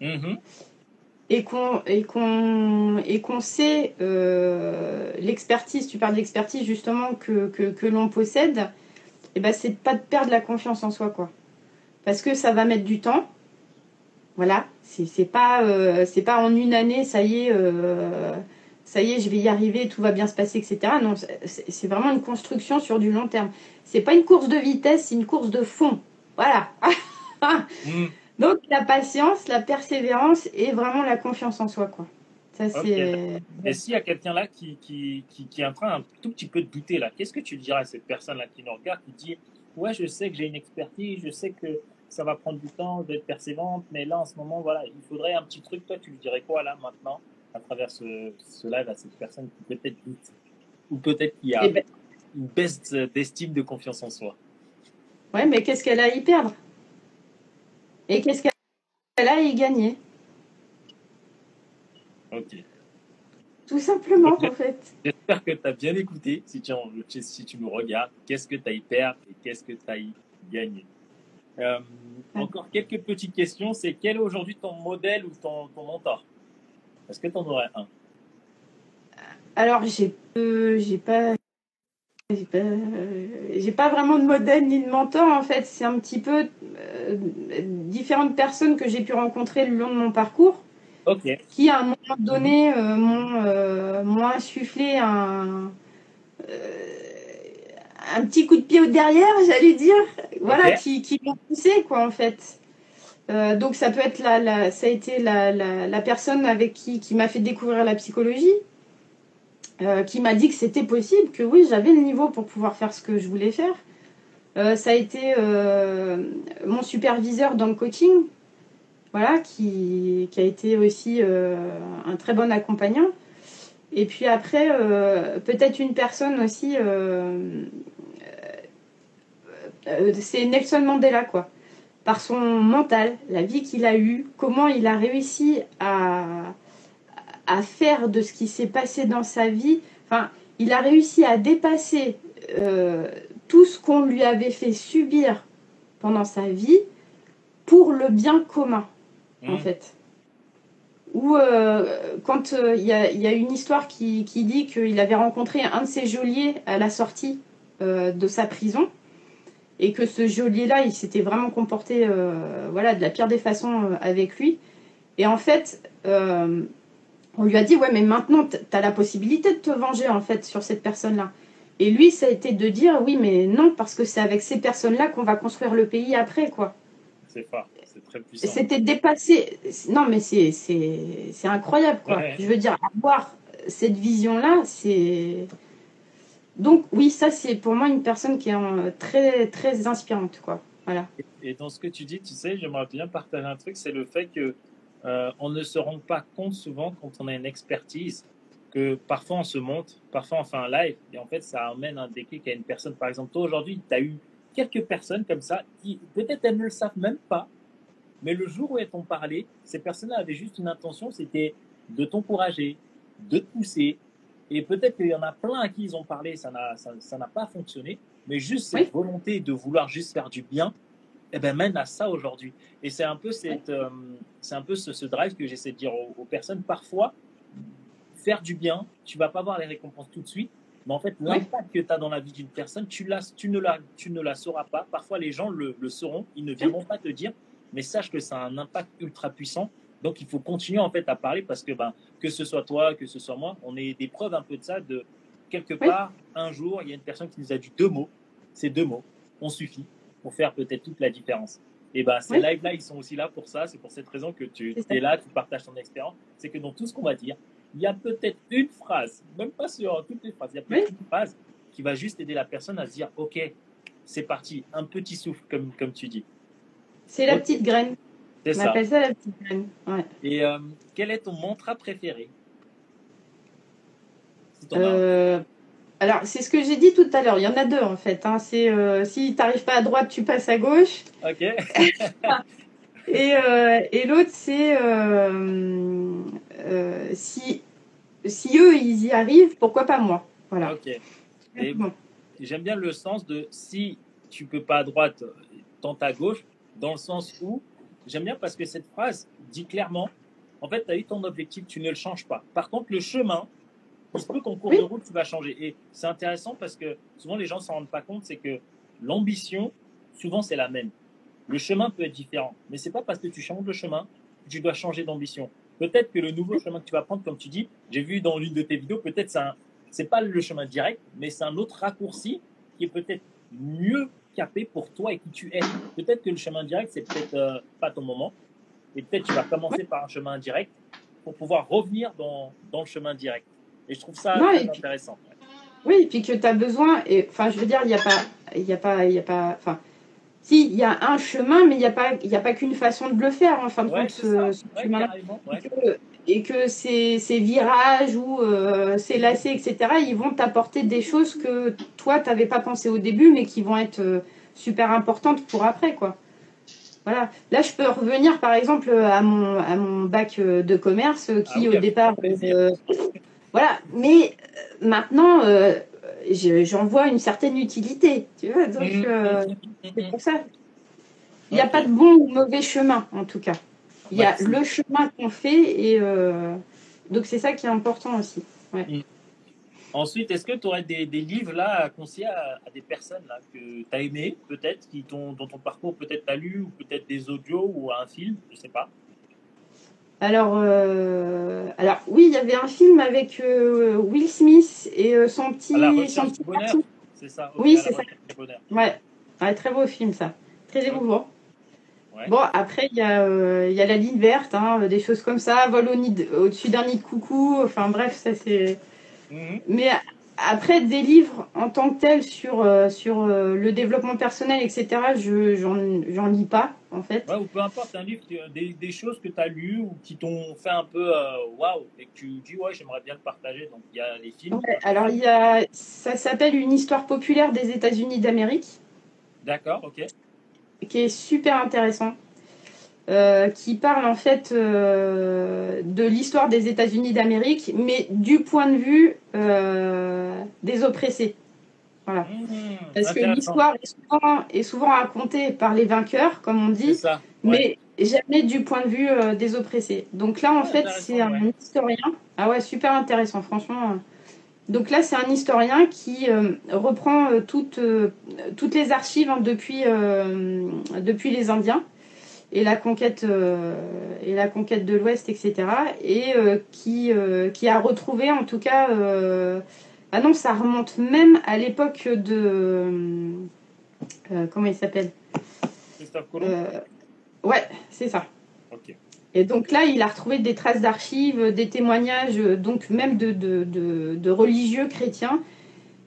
Mhm. et qu'on et qu'on et qu'on sait euh, l'expertise, tu parles d'expertise justement que, que, que l'on possède, et ben c'est pas de perdre la confiance en soi, quoi. Parce que ça va mettre du temps. Voilà, c'est pas c'est pas en une année, ça y est, ça y est, je vais y arriver, tout va bien se passer, etc. Non, c'est vraiment une construction sur du long terme. C'est pas une course de vitesse, c'est une course de fond. Voilà. Mhm. Donc la patience, la persévérance et vraiment la confiance en soi, quoi. Ça c'est. Et s'il y a quelqu'un là qui, qui, qui, qui est en train un tout petit peu de douter, là, qu'est-ce que tu dirais à cette personne-là qui nous regarde, qui dit Ouais, je sais que j'ai une expertise, je sais que ça va prendre du temps d'être persévérante, mais là, en ce moment, voilà, il faudrait un petit truc. Toi, tu lui dirais quoi, là, maintenant, à travers ce, ce live à cette personne qui peut-être doute. Ou peut-être qu'il y a Eh ben, une baisse d'estime, de confiance en soi. Ouais, mais qu'est-ce qu'elle a à y perdre? Et qu'est-ce qu'elle a à y gagner? Ok. Tout simplement, en fait. J'espère que tu as bien écouté. Si tu, si tu me regardes, qu'est-ce que tu as y perdre et qu'est-ce que tu as y gagner? Euh, Encore quelques petites questions. C'est quel est aujourd'hui ton modèle ou ton, ton mentor? Est-ce que tu en aurais un? Alors, j'ai euh, j'ai pas. J'ai pas, vraiment de modèle ni de mentor en fait. C'est un petit peu euh, différentes personnes que j'ai pu rencontrer le long de mon parcours qui à un moment donné euh, euh, m'ont insufflé un, un petit coup de pied au derrière, j'allais dire, voilà, qui, qui m'ont poussé, quoi, en fait. Donc ça peut être la, ça a été la, personne avec qui, qui m'a fait découvrir la psychologie, qui m'a dit que c'était possible, que oui, j'avais le niveau pour pouvoir faire ce que je voulais faire. ça a été mon superviseur dans le coaching, voilà, qui, a été aussi euh, un très bon accompagnant. Et puis après, euh, peut-être une personne aussi, euh, c'est Nelson Mandela, quoi. Par son mental, la vie qu'il a eue, comment il a réussi à, à faire de ce qui s'est passé dans sa vie. Enfin, il a réussi à dépasser tout ce qu'on lui avait fait subir pendant sa vie pour le bien commun en mmh. fait. Ou euh, quand euh, il y, a, une histoire qui, dit qu'il avait rencontré un de ses geôliers à la sortie euh, de sa prison et que ce geôlier-là, il s'était vraiment comporté voilà, de la pire des façons avec lui. Et en fait, on lui a dit, ouais, mais maintenant, tu as la possibilité de te venger en fait sur cette personne-là. Et lui, ça a été de dire, oui, mais non, parce que c'est avec ces personnes-là qu'on va construire le pays après, quoi. C'est fort. C'était dépassé. Non, mais c'est incroyable, quoi. Je veux dire, avoir cette vision-là, c'est. Donc, oui, ça, c'est pour moi une personne qui est très, très inspirante, quoi. Voilà. Et dans ce que tu dis, tu sais, j'aimerais bien partager un truc, c'est le fait que euh, on ne se rend pas compte souvent quand on a une expertise que parfois on se monte, parfois on fait un live et en fait ça amène un déclic à une personne. Par exemple, toi aujourd'hui, tu as eu quelques personnes comme ça qui peut-être elles ne le savent même pas, mais le jour où elles t'ont parlé, ces personnes-là avaient juste une intention, c'était de t'encourager, de te pousser. Et peut-être qu'il y en a plein à qui ils ont parlé, ça n'a, ça, n'a pas fonctionné. Mais juste cette volonté de vouloir juste faire du bien, eh ben, mène à ça aujourd'hui. Et c'est un peu, cette, euh, c'est un peu ce, drive que j'essaie de dire aux, personnes. Parfois, faire du bien, tu vas pas voir les récompenses tout de suite. Mais en fait, l'impact que tu as dans la vie d'une personne, tu, tu, ne la, tu ne la sauras pas. Parfois, les gens le, le sauront. Ils ne viendront pas te dire mais sache que ça a un impact ultra puissant. Donc il faut continuer en fait à parler parce que ben, que ce soit toi, que ce soit moi, on est des preuves un peu de ça. De quelque part, un jour, il y a une personne qui nous a dit deux mots. Ces deux mots ont suffi pour faire peut-être toute la différence. Et ben ces lives-là, ils sont aussi là pour ça. C'est pour cette raison que tu es là, tu partages ton expérience. C'est que dans tout ce qu'on va dire, il y a peut-être une phrase, même pas sur toutes les phrases, il y a peut-être une phrase qui va juste aider la personne à se dire, ok, c'est parti, un petit souffle comme comme tu dis. C'est la petite graine. On appelle ça la petite graine. Et euh, quel est ton mantra préféré? Euh, Alors, c'est ce que j'ai dit tout à l'heure. Il y en a deux en fait. Hein. C'est euh, si tu n'arrives pas à droite, tu passes à gauche. Ok. et, et l'autre, c'est si, si eux, ils y arrivent, pourquoi pas moi? Voilà. Ok. J'aime bien le sens de si tu peux pas à droite, tente à gauche dans le sens où j'aime bien parce que cette phrase dit clairement, en fait, tu as eu ton objectif, tu ne le changes pas. Par contre, le chemin, il se peut qu'en cours de route, tu vas changer. Et c'est intéressant parce que souvent, les gens ne s'en rendent pas compte, c'est que l'ambition, souvent, c'est la même. Le chemin peut être différent, mais c'est pas parce que tu changes de chemin que tu dois changer d'ambition. Peut-être que le nouveau chemin que tu vas prendre, comme tu dis, j'ai vu dans l'une de tes vidéos, peut-être c'est c'est pas le chemin direct, mais c'est un autre raccourci qui est peut-être mieux capé pour toi et qui tu es. Peut-être que le chemin direct, c'est peut-être euh, pas ton moment. Et peut-être tu vas commencer par un chemin direct pour pouvoir revenir dans, dans le chemin direct. Et je trouve ça intéressant. Oui, et puis que tu as besoin, et enfin, je veux dire, il n'y a pas, il a pas, il a pas, enfin, si, il y a un chemin, mais il n'y a pas, il a pas qu'une façon de le faire, en fin de compte, ce, chemin et que ces, ces, virages ou euh, ces lacets, etc., ils vont t'apporter des choses que toi, tu n'avais pas pensé au début, mais qui vont être euh, super importantes pour après, quoi. voilà. Là, je peux revenir, par exemple, à mon, à mon bac euh, de commerce qui, Ah au départ, euh, voilà. Mais maintenant, je- j'en vois une certaine utilité, tu vois. Donc, euh, mhm, c'est pour ça. Il n'y a pas de bon ou mauvais chemin, en tout cas. Il y a le chemin qu'on fait et euh, donc c'est ça qui est important aussi. Ensuite, est-ce que tu aurais des, des livres là à conseiller à, à des personnes là, que tu as aimé, peut-être, qui dont ton parcours peut-être t'as lu, ou peut-être des audios ou un film, je sais pas? Alors, euh, alors oui, il y avait un film avec euh, Will Smith et euh, son petit, son petit bonheur, c'est ça Oui, c'est ça. Ouais. Ouais, très beau film ça, très émouvant. Ouais. Bon, après, il y, a, euh, y a la ligne verte, hein, des choses comme ça, vol au au-dessus d'un nid de coucou, enfin bref, ça c'est. Mhm. Mais après, des livres en tant que tels sur, euh, sur euh, le développement personnel, etc., je j'en lis pas, en fait. Ouais, ou peu importe, un livre, des, des choses que tu as lues ou qui t'ont fait un peu waouh et que tu dis ouais, j'aimerais bien le partager. Donc il y a les films. Ouais, alors, il y a, ça s'appelle Une histoire populaire des États-Unis d'Amérique, D'accord, ok. Qui est super intéressant. euh, qui parle en fait euh, de l'histoire des États-Unis d'Amérique, mais du point de vue euh, des oppressés. Voilà. Mhm, Parce que l'histoire est souvent, est souvent racontée par les vainqueurs, comme on dit, ça. ouais. mais jamais du point de vue des oppressés. Donc là, en Ouais, fait, c'est un ouais. historien. Ah ouais, super intéressant, franchement. Donc là, c'est un historien qui euh, reprend euh, toutes, euh, toutes les archives hein, depuis, depuis les Indiens et la conquête, et la conquête de l'Ouest, etc. Et qui, qui a retrouvé, en tout cas, ah non, ça remonte même à l'époque de. comment il s'appelle? Christophe Colomb? Ouais, c'est ça. Et donc là, il a retrouvé des traces d'archives, des témoignages, euh, donc même de, de, de- de religieux chrétiens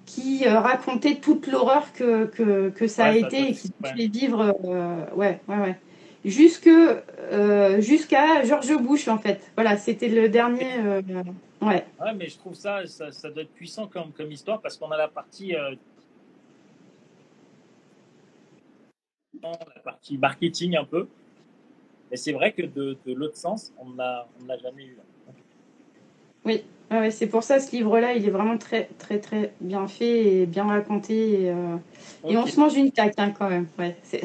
qui euh, racontaient toute l'horreur que, que, que ça a ça été et qui ouais. fait vivre. euh, ouais, ouais, ouais. Jusque, euh, jusqu'à George Bush, en fait. Voilà, c'était le dernier. ouais. Ouais, mais je trouve ça, ça, ça doit être puissant comme, comme histoire parce qu'on a la partie, la partie marketing un peu. Et c'est vrai que de, de l'autre sens, on n'a jamais eu. Ouais, ouais, c'est pour ça ce livre-là, il est vraiment très, très, très bien fait et bien raconté. Et, euh, et on se mange une claque hein, quand même. Ouais,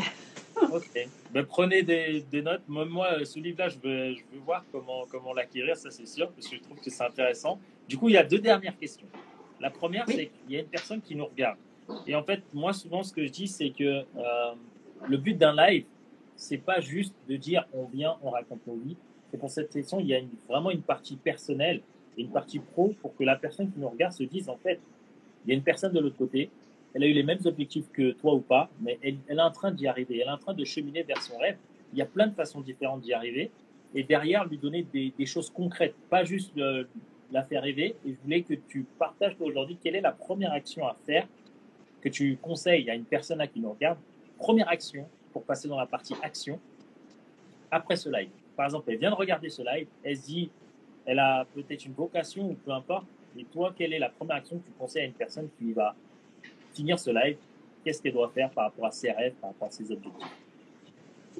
ok. Ben, prenez des, des notes. Moi, moi, ce livre-là, je veux, je veux voir comment, comment l'acquérir, ça c'est sûr, parce que je trouve que c'est intéressant. Du coup, il y a deux dernières questions. La première, Oui. c'est qu'il y a une personne qui nous regarde. Et en fait, moi, souvent, ce que je dis, c'est que euh, le but d'un live, c'est pas juste de dire on vient, on raconte nos vies. C'est pour cette session, il y a vraiment une partie personnelle et une partie pro pour que la personne qui nous regarde se dise en fait, il y a une personne de l'autre côté, elle a eu les mêmes objectifs que toi ou pas, mais elle, est en train d'y arriver, elle est en train de cheminer vers son rêve. Il y a plein de façons différentes d'y arriver et derrière lui donner des, choses concrètes, pas juste le- la faire rêver. Et je voulais que tu partages aujourd'hui quelle est la première action à faire que tu conseilles à une personne à qui nous regarde. Première action pour passer dans la partie action après ce live. Par exemple, elle vient de regarder ce live, elle se dit, elle a peut-être une vocation ou peu importe. Et toi, quelle est la première action que tu conseilles à une personne qui va finir ce live? Qu'est-ce qu'elle doit faire par rapport à ses rêves, par rapport à ses objectifs?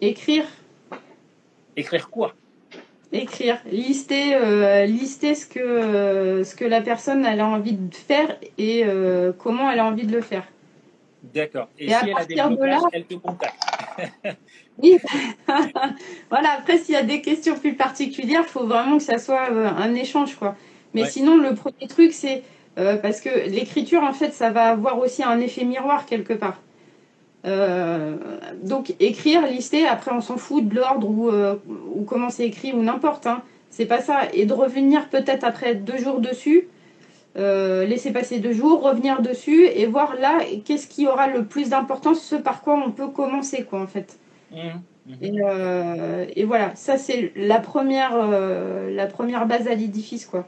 Écrire, Écrire quoi? Écrire, lister, euh, lister ce que, euh, ce que la personne elle a envie de faire et euh, comment elle a envie de le faire. D'accord. Et, si elle a des blocages, là- elle te contacte. Oui. voilà, après, s'il y a des questions plus particulières, il faut vraiment que ça soit euh, un échange, quoi. Mais Ouais. sinon, le premier truc, c'est euh, parce que l'écriture, en fait, ça va avoir aussi un effet miroir quelque part. Euh, donc, écrire, lister, après, on s'en fout de l'ordre ou, euh, ou comment c'est écrit ou n'importe. Hein. C'est pas ça. Et de revenir peut-être après deux jours dessus, euh, laisser passer deux jours, revenir dessus et voir là qu'est-ce qui aura le plus d'importance, ce par quoi on peut commencer, quoi, en fait. Mhm. Et, euh, et voilà, ça c'est la première, euh, la première base à l'édifice, quoi.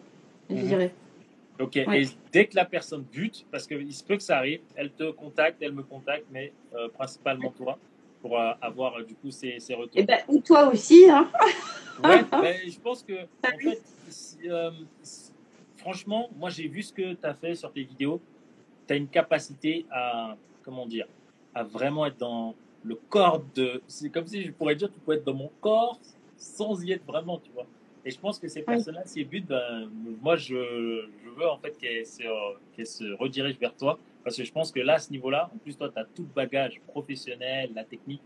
Je Mhm. dirais. Ok. Ouais. Et dès que la personne bute, parce qu'il se peut que ça arrive, elle te contacte, elle me contacte, mais principalement toi, pour avoir du coup ses, ses retours. Et ben, ou toi aussi, hein. Ouais, ben, je pense que, en fait, si, si- franchement, moi j'ai vu ce que tu as fait sur tes vidéos. Tu as une capacité à, comment dire, à vraiment être dans, le corps de. C'est comme si je pourrais dire, tu peux être dans mon corps sans y être vraiment, tu vois. Et je pense que ces personnes-là, ces buts, ben, moi, je, je, veux en fait qu'elles se, qu se redirigent vers toi. Parce que je pense que là, à ce niveau-là, en plus, toi, tu as tout le bagage professionnel, la technique.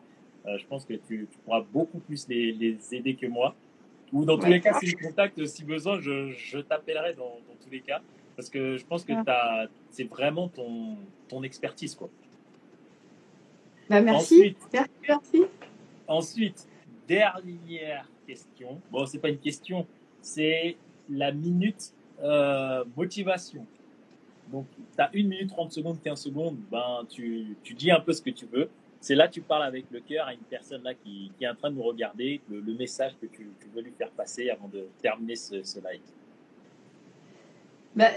Euh, je pense que tu, tu, pourras beaucoup plus les, les, aider que moi. Ou dans tous les cas, si je contacte, si besoin, je, je t'appellerai dans, dans, tous les cas. Parce que je pense que c'est vraiment ton, ton expertise. Quoi. Bah, merci. Ensuite, merci. Ensuite, dernière question. Bon, c'est pas une question, c'est la minute euh, motivation. Donc, tu as une minute, 30 secondes, 15 secondes, ben, tu, tu dis un peu ce que tu veux. C'est là tu parles avec le cœur à une personne là qui, qui est en train de nous regarder, le, le message que tu, tu, veux lui faire passer avant de terminer ce, ce live. Bah,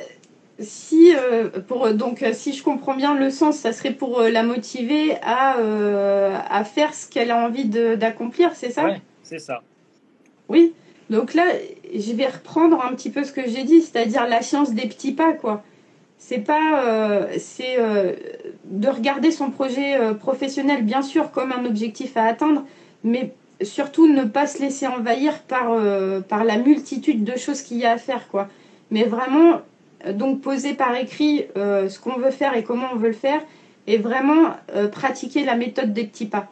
si, euh, pour, donc, si je comprends bien le sens, ça serait pour euh, la motiver à, euh, à faire ce qu'elle a envie d'accomplir, c'est ça? Oui, c'est ça. Oui, donc là, je vais reprendre un petit peu ce que j'ai dit, c'est-à-dire la science des petits pas, quoi. C'est pas, euh, c'est de regarder son projet euh, professionnel, bien sûr, comme un objectif à atteindre, mais surtout ne pas se laisser envahir par, par la multitude de choses qu'il y a à faire, quoi. Mais vraiment, donc poser par écrit ce qu'on veut faire et comment on veut le faire, et vraiment pratiquer la méthode des petits pas.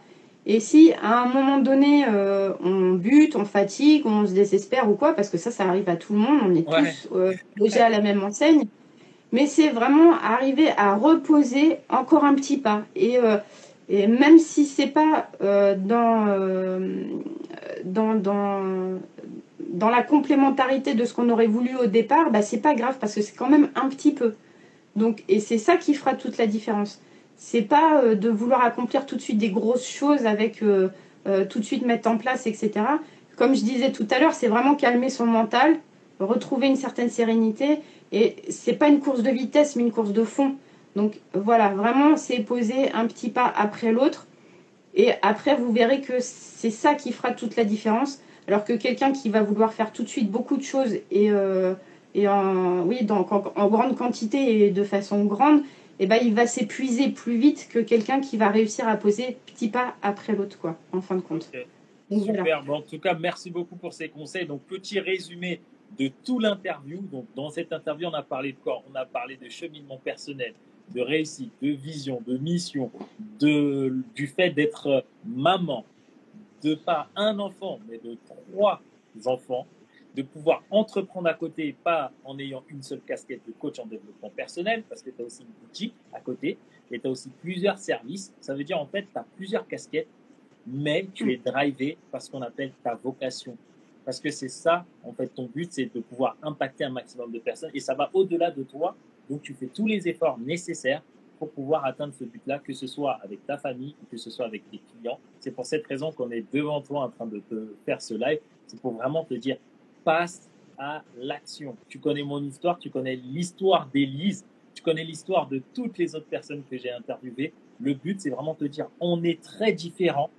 Et si à un moment donné, euh, on bute, on fatigue, on se désespère ou quoi, parce que ça, ça arrive à tout le monde, on est ouais. tous euh, logés à la même enseigne, mais c'est vraiment arriver à reposer encore un petit pas. Et, euh, même si c'est pas euh, dans, euh, dans, la complémentarité de ce qu'on aurait voulu au départ, bah, c'est pas grave parce que c'est quand même un petit peu. Donc, et c'est ça qui fera toute la différence c'est pas de vouloir accomplir tout de suite des grosses choses avec tout de suite mettre en place, etc. Comme je disais tout à l'heure, c'est vraiment calmer son mental, retrouver une certaine sérénité. Et c'est pas une course de vitesse, mais une course de fond. Donc voilà, vraiment, c'est poser un petit pas après l'autre. Et après, vous verrez que c'est ça qui fera toute la différence. Alors que quelqu'un qui va vouloir faire tout de suite beaucoup de choses et, euh, et en, oui, donc en, en, grande quantité et de façon grande, eh ben, il va s'épuiser plus vite que quelqu'un qui va réussir à poser petit pas après l'autre, quoi, en fin de compte. Okay. Super. Voilà. Bon, en tout cas, merci beaucoup pour ces conseils. Donc, petit résumé de tout l'interview. Donc, dans cette interview, on a parlé de quoi On a parlé de cheminement personnel, de réussite, de vision, de mission, de, du fait d'être maman, de pas un enfant, mais de trois enfants de pouvoir entreprendre à côté, pas en ayant une seule casquette de coach en développement personnel, parce que tu as aussi une boutique à côté, et tu as aussi plusieurs services. Ça veut dire en fait, tu as plusieurs casquettes, mais tu es drivé par ce qu'on appelle ta vocation. Parce que c'est ça, en fait, ton but, c'est de pouvoir impacter un maximum de personnes, et ça va au-delà de toi. Donc, tu fais tous les efforts nécessaires pour pouvoir atteindre ce but-là, que ce soit avec ta famille ou que ce soit avec tes clients. C'est pour cette raison qu'on est devant toi en train de te faire ce live. C'est pour vraiment te dire, passe à l'action. Tu connais mon histoire, tu connais l'histoire d'Élise, tu connais l'histoire de toutes les autres personnes que j'ai interviewées. Le but, c'est vraiment de te dire, on est très différents.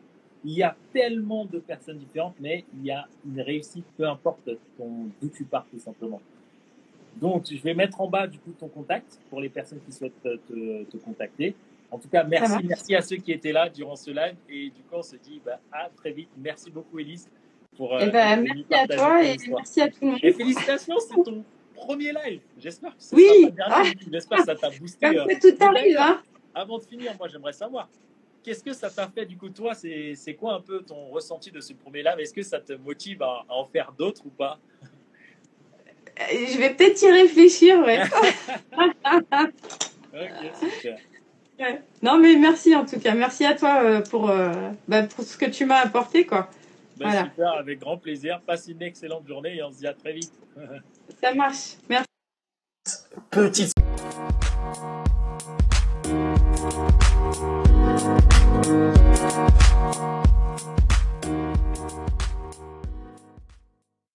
Il y a tellement de personnes différentes, mais il y a une réussite, peu importe d'où tu pars, tout simplement. Donc, je vais mettre en bas, du coup, ton contact pour les personnes qui souhaitent te, te contacter. En tout cas, merci, merci à ceux qui étaient là durant ce live. Et du coup, on se dit bah, à très vite. Merci beaucoup, Élise. Pour, euh, eh ben, merci à toi et merci à tout le monde. Et félicitations, c'est ton premier live. J'espère que c'est oui. ah. J'espère que ça t'a boosté. Comme euh, tout arrive, hein. Avant de finir, moi j'aimerais savoir, qu'est-ce que ça t'a fait du coup toi C'est quoi un peu ton ressenti de ce premier live Est-ce que ça te motive à, à en faire d'autres ou pas? Je vais peut-être y réfléchir, ouais. Non mais merci en tout cas, merci à toi euh, pour, euh, bah, pour ce que tu m'as apporté quoi. Ben, voilà. Super, avec grand plaisir. Passe une excellente journée et on se dit à très vite. Ça marche. Merci. Petite Thank you.